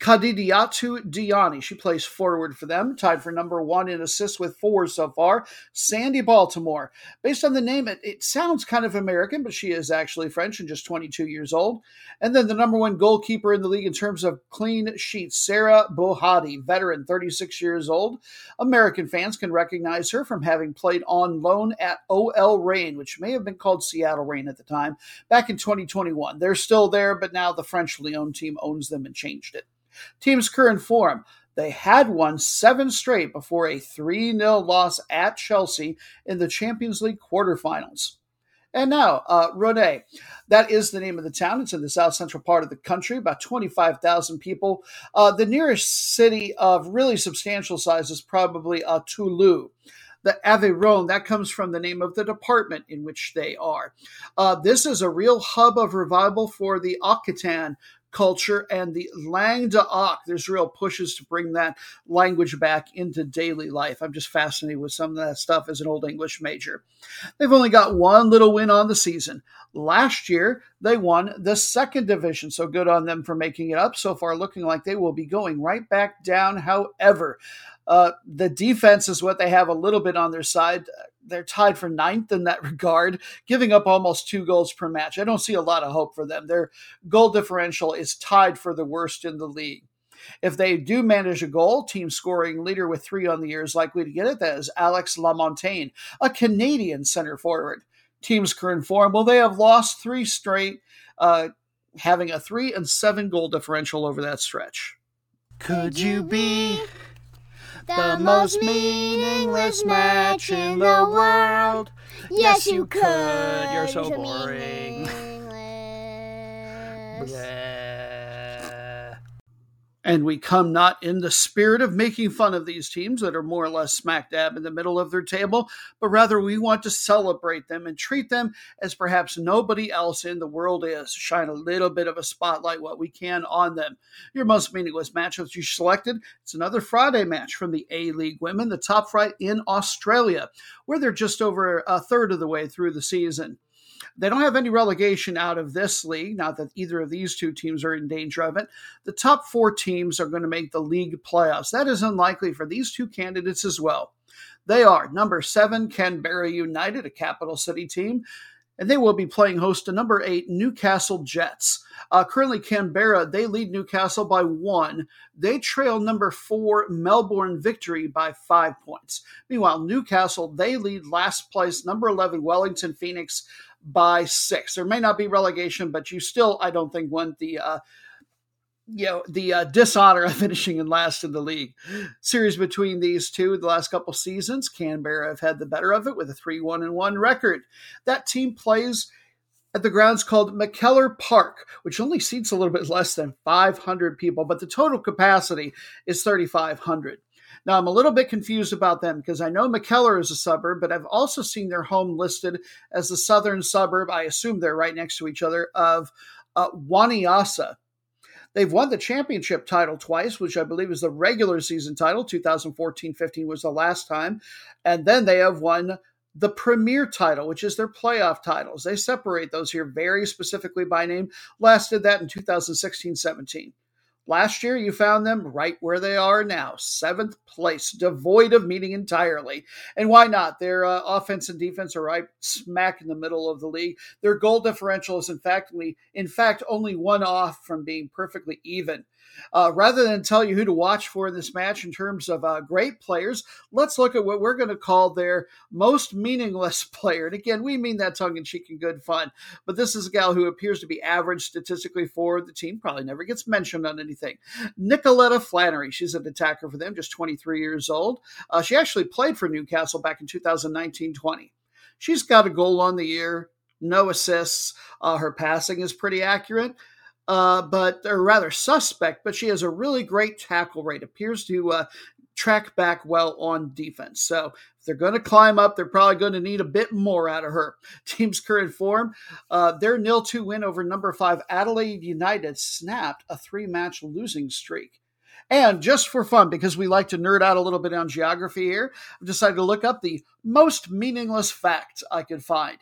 Kadidiatou Diani. She plays forward for them, tied for number one in assists with four so far. Sandy Baltimore. Based on the name, it, it sounds kind of American, but she is actually French and just 22 years old. And then the number one goalkeeper in the league in terms of clean sheets, Sarah Bouhaddi, veteran, 36 years old. American fans can recognize her from having played on loan at OL Reign, which may have been called Seattle Reign at the time, back in 2021. They're still there, but now the French Lyon team owns them and changed it. Team's current form. They had won seven straight before a 3 0 loss at Chelsea in the Champions League quarterfinals. And now, uh, Rodez. That is the name of the town. It's in the south central part of the country, about 25,000 people. Uh, the nearest city of really substantial size is probably uh, Toulouse the Aveyron, that comes from the name of the department in which they are. Uh, this is a real hub of revival for the Occitan culture and the langue d'oc. There's real pushes to bring that language back into daily life. I'm just fascinated with some of that stuff as an old English major. They've only got one little win on the season. Last year, they won the second division, so good on them for making it up. So far, looking like they will be going right back down. However, uh, the defense is what they have a little bit on their side. They're tied for ninth in that regard, giving up almost two goals per match. I don't see a lot of hope for them. Their goal differential is tied for the worst in the league. If they do manage a goal, team scoring leader with three on the year is likely to get it. That is Alex Lamontagne, a Canadian center forward. Team's current form, well, they have lost three straight, uh, having a three and seven goal differential over that stretch. Could you be the most meaningless match in the world. Yes, you could. You're so boring. And we come not in the spirit of making fun of these teams that are more or less smack dab in the middle of their table, but rather we want to celebrate them and treat them as perhaps nobody else in the world is. Shine a little bit of a spotlight, what we can, on them. Your most meaningless matchups you selected, it's another Friday match from the A League Women, the top flight in Australia, where they're just over a third of the way through the season. They don't have any relegation out of this league, not that either of these two teams are in danger of it. The top four teams are going to make the league playoffs. That is unlikely for these two candidates as well. They are number seven, Canberra United, a capital city team, and they will be playing host to number eight, Newcastle Jets. Uh, currently, Canberra, they lead Newcastle by one. They trail number four, Melbourne Victory, by five points. Meanwhile, Newcastle, they lead last place, number 11, Wellington Phoenix, by six. There may not be relegation, but you still, I don't think, want the uh, you know the uh, dishonor of finishing in last in the league. Series between these two, the last couple seasons, Canberra have had the better of it with a three-one and one record. That team plays at the grounds called McKellar Park, which only seats a little bit less than 500 people, but the total capacity is 3,500. Now, I'm a little bit confused about them because I know McKellar is a suburb, but I've also seen their home listed as the southern suburb. I assume they're right next to each other of uh, Wanniassa. They've won the championship title twice, which I believe is the regular season title. 2014 15 was the last time. And then they have won the premier title, which is their playoff titles. They separate those here very specifically by name. Last did that in 2016 17. Last year, you found them right where they are now, seventh place, devoid of meaning entirely. And why not? Their uh, offense and defense are right smack in the middle of the league. Their goal differential is, in fact, in fact, only one off from being perfectly even. Uh, rather than tell you who to watch for in this match in terms of uh, great players, let's look at what we're going to call their most meaningless player. And again, we mean that tongue in cheek and good fun. But this is a gal who appears to be average statistically for the team, probably never gets mentioned on anything. Nickoletta Flannery, she's an attacker for them, just 23 years old. Uh, she actually played for Newcastle back in 2019 20. She's got a goal on the year, no assists. Uh, her passing is pretty accurate uh, but or rather suspect. But she has a really great tackle rate. Appears to uh, track back well on defense. So if they're going to climb up, they're probably going to need a bit more out of her. Team's current form, uh, their nil two win over number five Adelaide United snapped a three match losing streak. And just for fun, because we like to nerd out a little bit on geography here, I've decided to look up the most meaningless facts I could find.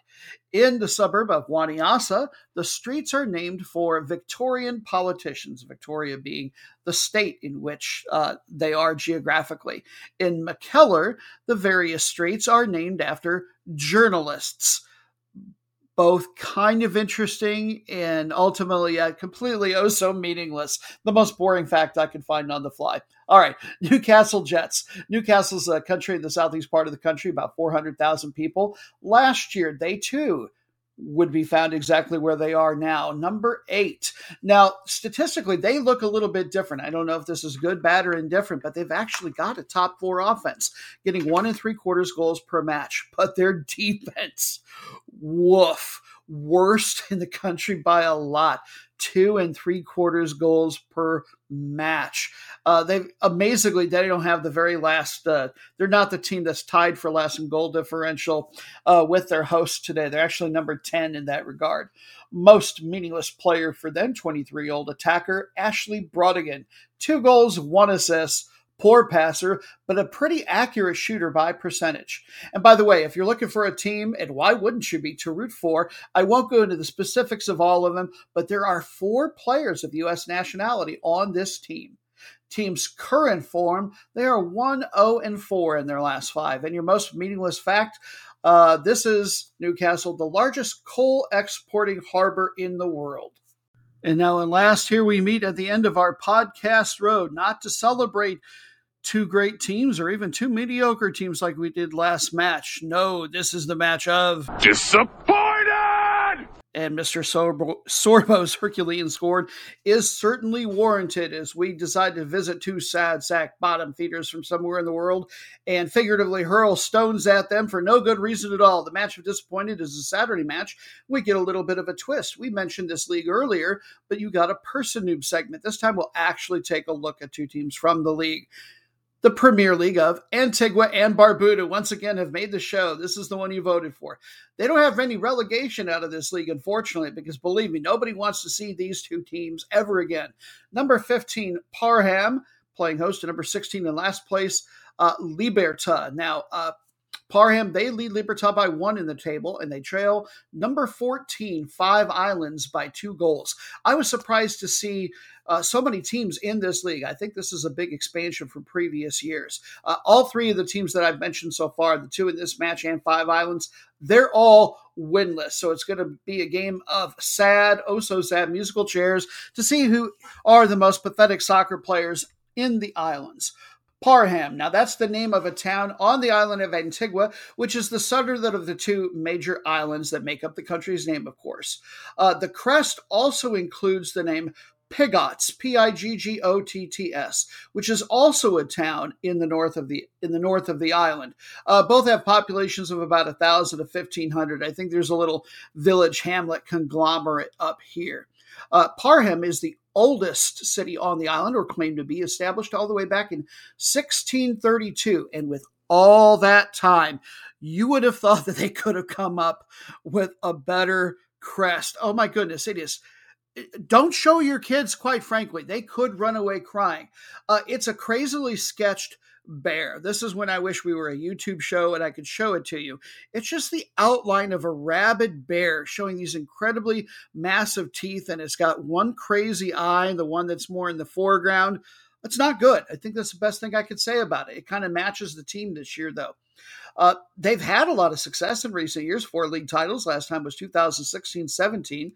In the suburb of Wanniassa, the streets are named for Victorian politicians, Victoria being the state in which uh, they are geographically. In McKellar, the various streets are named after journalists both kind of interesting and ultimately uh, completely oh so meaningless. The most boring fact I could find on the fly. All right, Newcastle Jets. Newcastle's a country in the southeast part of the country, about 400,000 people. Last year, they too would be found exactly where they are now. Number eight. Now, statistically, they look a little bit different. I don't know if this is good, bad, or indifferent, but they've actually got a top four offense, getting one and three quarters goals per match. But their defense, woof. worst in the country by a lot two and three quarters goals per match. Uh, they amazingly they don't have the very last. Uh, they're not the team that's tied for last in goal differential uh, with their host today. They're actually number ten in that regard. Most meaningless player for them, twenty three year old attacker Ashley Brodigan, two goals, one assist poor passer, but a pretty accurate shooter by percentage. And by the way, if you're looking for a team, and why wouldn't you be to root for, I won't go into the specifics of all of them, but there are four players of U.S. nationality on this team. Team's current form, they are 1 0 and 4 in their last five. And your most meaningless fact uh, this is Newcastle, the largest coal exporting harbor in the world. And now, and last, here we meet at the end of our podcast road, not to celebrate two great teams or even two mediocre teams like we did last match. No, this is the match of disappointed. And Mr. Sorbo, Sorbo's Herculean score is certainly warranted as we decide to visit two sad sack bottom feeders from somewhere in the world and figuratively hurl stones at them for no good reason at all. The match of disappointed is a Saturday match. We get a little bit of a twist. We mentioned this league earlier, but you got a person noob segment. This time we'll actually take a look at two teams from the league the Premier League of Antigua and Barbuda once again have made the show. This is the one you voted for. They don't have any relegation out of this league, unfortunately, because believe me, nobody wants to see these two teams ever again. Number 15, Parham, playing host to number 16 in last place, uh, Liberta. Now, uh, Parham, they lead Libertad by one in the table, and they trail number 14, Five Islands, by two goals. I was surprised to see uh, so many teams in this league. I think this is a big expansion from previous years. Uh, all three of the teams that I've mentioned so far, the two in this match and Five Islands, they're all winless. So it's going to be a game of sad, oh so sad musical chairs to see who are the most pathetic soccer players in the islands. Parham. Now, that's the name of a town on the island of Antigua, which is the southern of the two major islands that make up the country's name, of course. Uh, the crest also includes the name Pigotts, P-I-G-G-O-T-T-S, which is also a town in the north of the in the north of the island. Uh, both have populations of about a thousand to fifteen hundred. I think there's a little village hamlet conglomerate up here. Uh, Parham is the oldest city on the island, or claimed to be, established all the way back in 1632. And with all that time, you would have thought that they could have come up with a better crest. Oh my goodness, it is don't show your kids, quite frankly. They could run away crying. Uh, it's a crazily sketched bear. This is when I wish we were a YouTube show and I could show it to you. It's just the outline of a rabid bear showing these incredibly massive teeth, and it's got one crazy eye, the one that's more in the foreground. It's not good. I think that's the best thing I could say about it. It kind of matches the team this year, though. Uh, they've had a lot of success in recent years. Four league titles. Last time was 2016 17.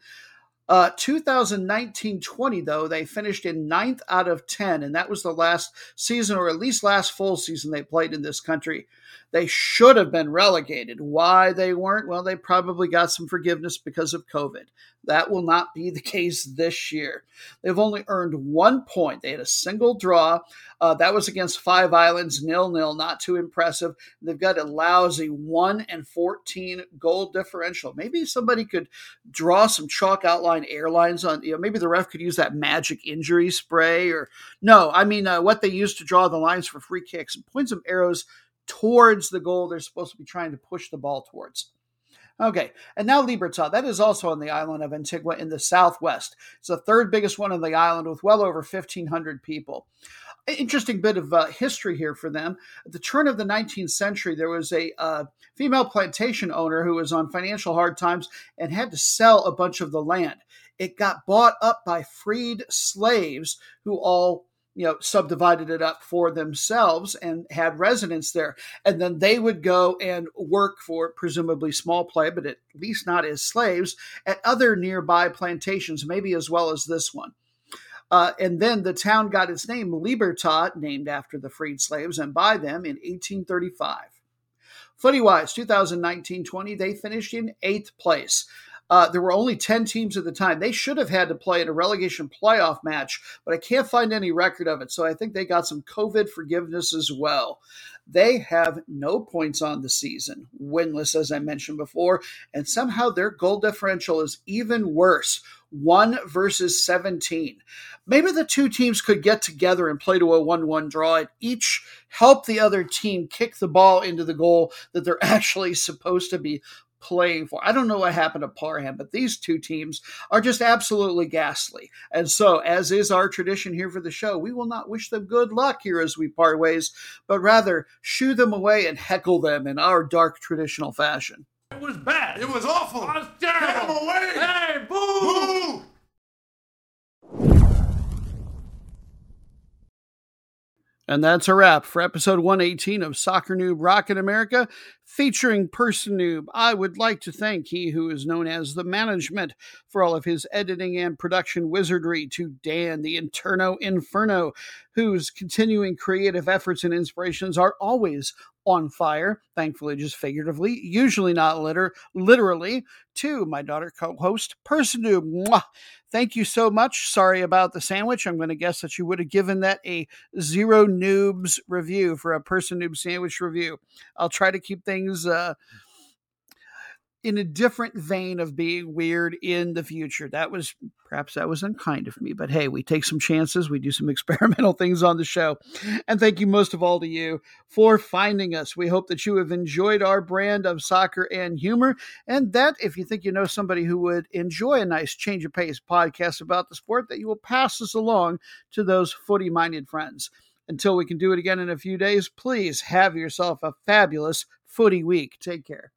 Uh, 2019 20, though, they finished in ninth out of 10, and that was the last season, or at least last full season they played in this country. They should have been relegated. Why they weren't? Well, they probably got some forgiveness because of COVID. That will not be the case this year. They've only earned one point. They had a single draw. Uh, that was against Five Islands, nil nil. Not too impressive. They've got a lousy one and fourteen goal differential. Maybe somebody could draw some chalk outline airlines on. You know, maybe the ref could use that magic injury spray or no. I mean, uh, what they use to draw the lines for free kicks and point some arrows towards the goal they're supposed to be trying to push the ball towards. Okay, and now Libertad. That is also on the island of Antigua in the southwest. It's the third biggest one on the island with well over 1,500 people. Interesting bit of uh, history here for them. At the turn of the 19th century, there was a uh, female plantation owner who was on financial hard times and had to sell a bunch of the land. It got bought up by freed slaves who all you know subdivided it up for themselves and had residents there. And then they would go and work for presumably small play but at least not as slaves at other nearby plantations maybe as well as this one. Uh, and then the town got its name libertad named after the freed slaves and by them in 1835 footy wise 2019-20 they finished in eighth place uh, there were only 10 teams at the time. They should have had to play in a relegation playoff match, but I can't find any record of it. So I think they got some COVID forgiveness as well. They have no points on the season, winless, as I mentioned before, and somehow their goal differential is even worse 1 versus 17. Maybe the two teams could get together and play to a 1 1 draw and each help the other team kick the ball into the goal that they're actually supposed to be playing for. I don't know what happened to Parham, but these two teams are just absolutely ghastly. And so, as is our tradition here for the show, we will not wish them good luck here as we part ways, but rather shoo them away and heckle them in our dark traditional fashion. It was bad. It was awful. It was Get terrible. him away. Hey, boo! Boo! And that's a wrap for episode 118 of Soccer Noob in America, featuring Person Noob. I would like to thank he who is known as the management for all of his editing and production wizardry, to Dan, the Interno Inferno, whose continuing creative efforts and inspirations are always on fire, thankfully just figuratively, usually not liter- literally, to my daughter co-host, Person Noob. Mwah. Thank you so much. Sorry about the sandwich. I'm going to guess that you would have given that a zero noobs review for a person noob sandwich review. I'll try to keep things uh, in a different vein of being weird in the future. That was perhaps that was unkind of me, but hey, we take some chances. We do some experimental things on the show. And thank you most of all to you for finding us. We hope that you have enjoyed our brand of soccer and humor, and that if you think you know somebody who would enjoy a nice change of pace podcast about the sport, that you will pass us along to those footy minded friends. Until we can do it again in a few days, please have yourself a fabulous footy week. Take care.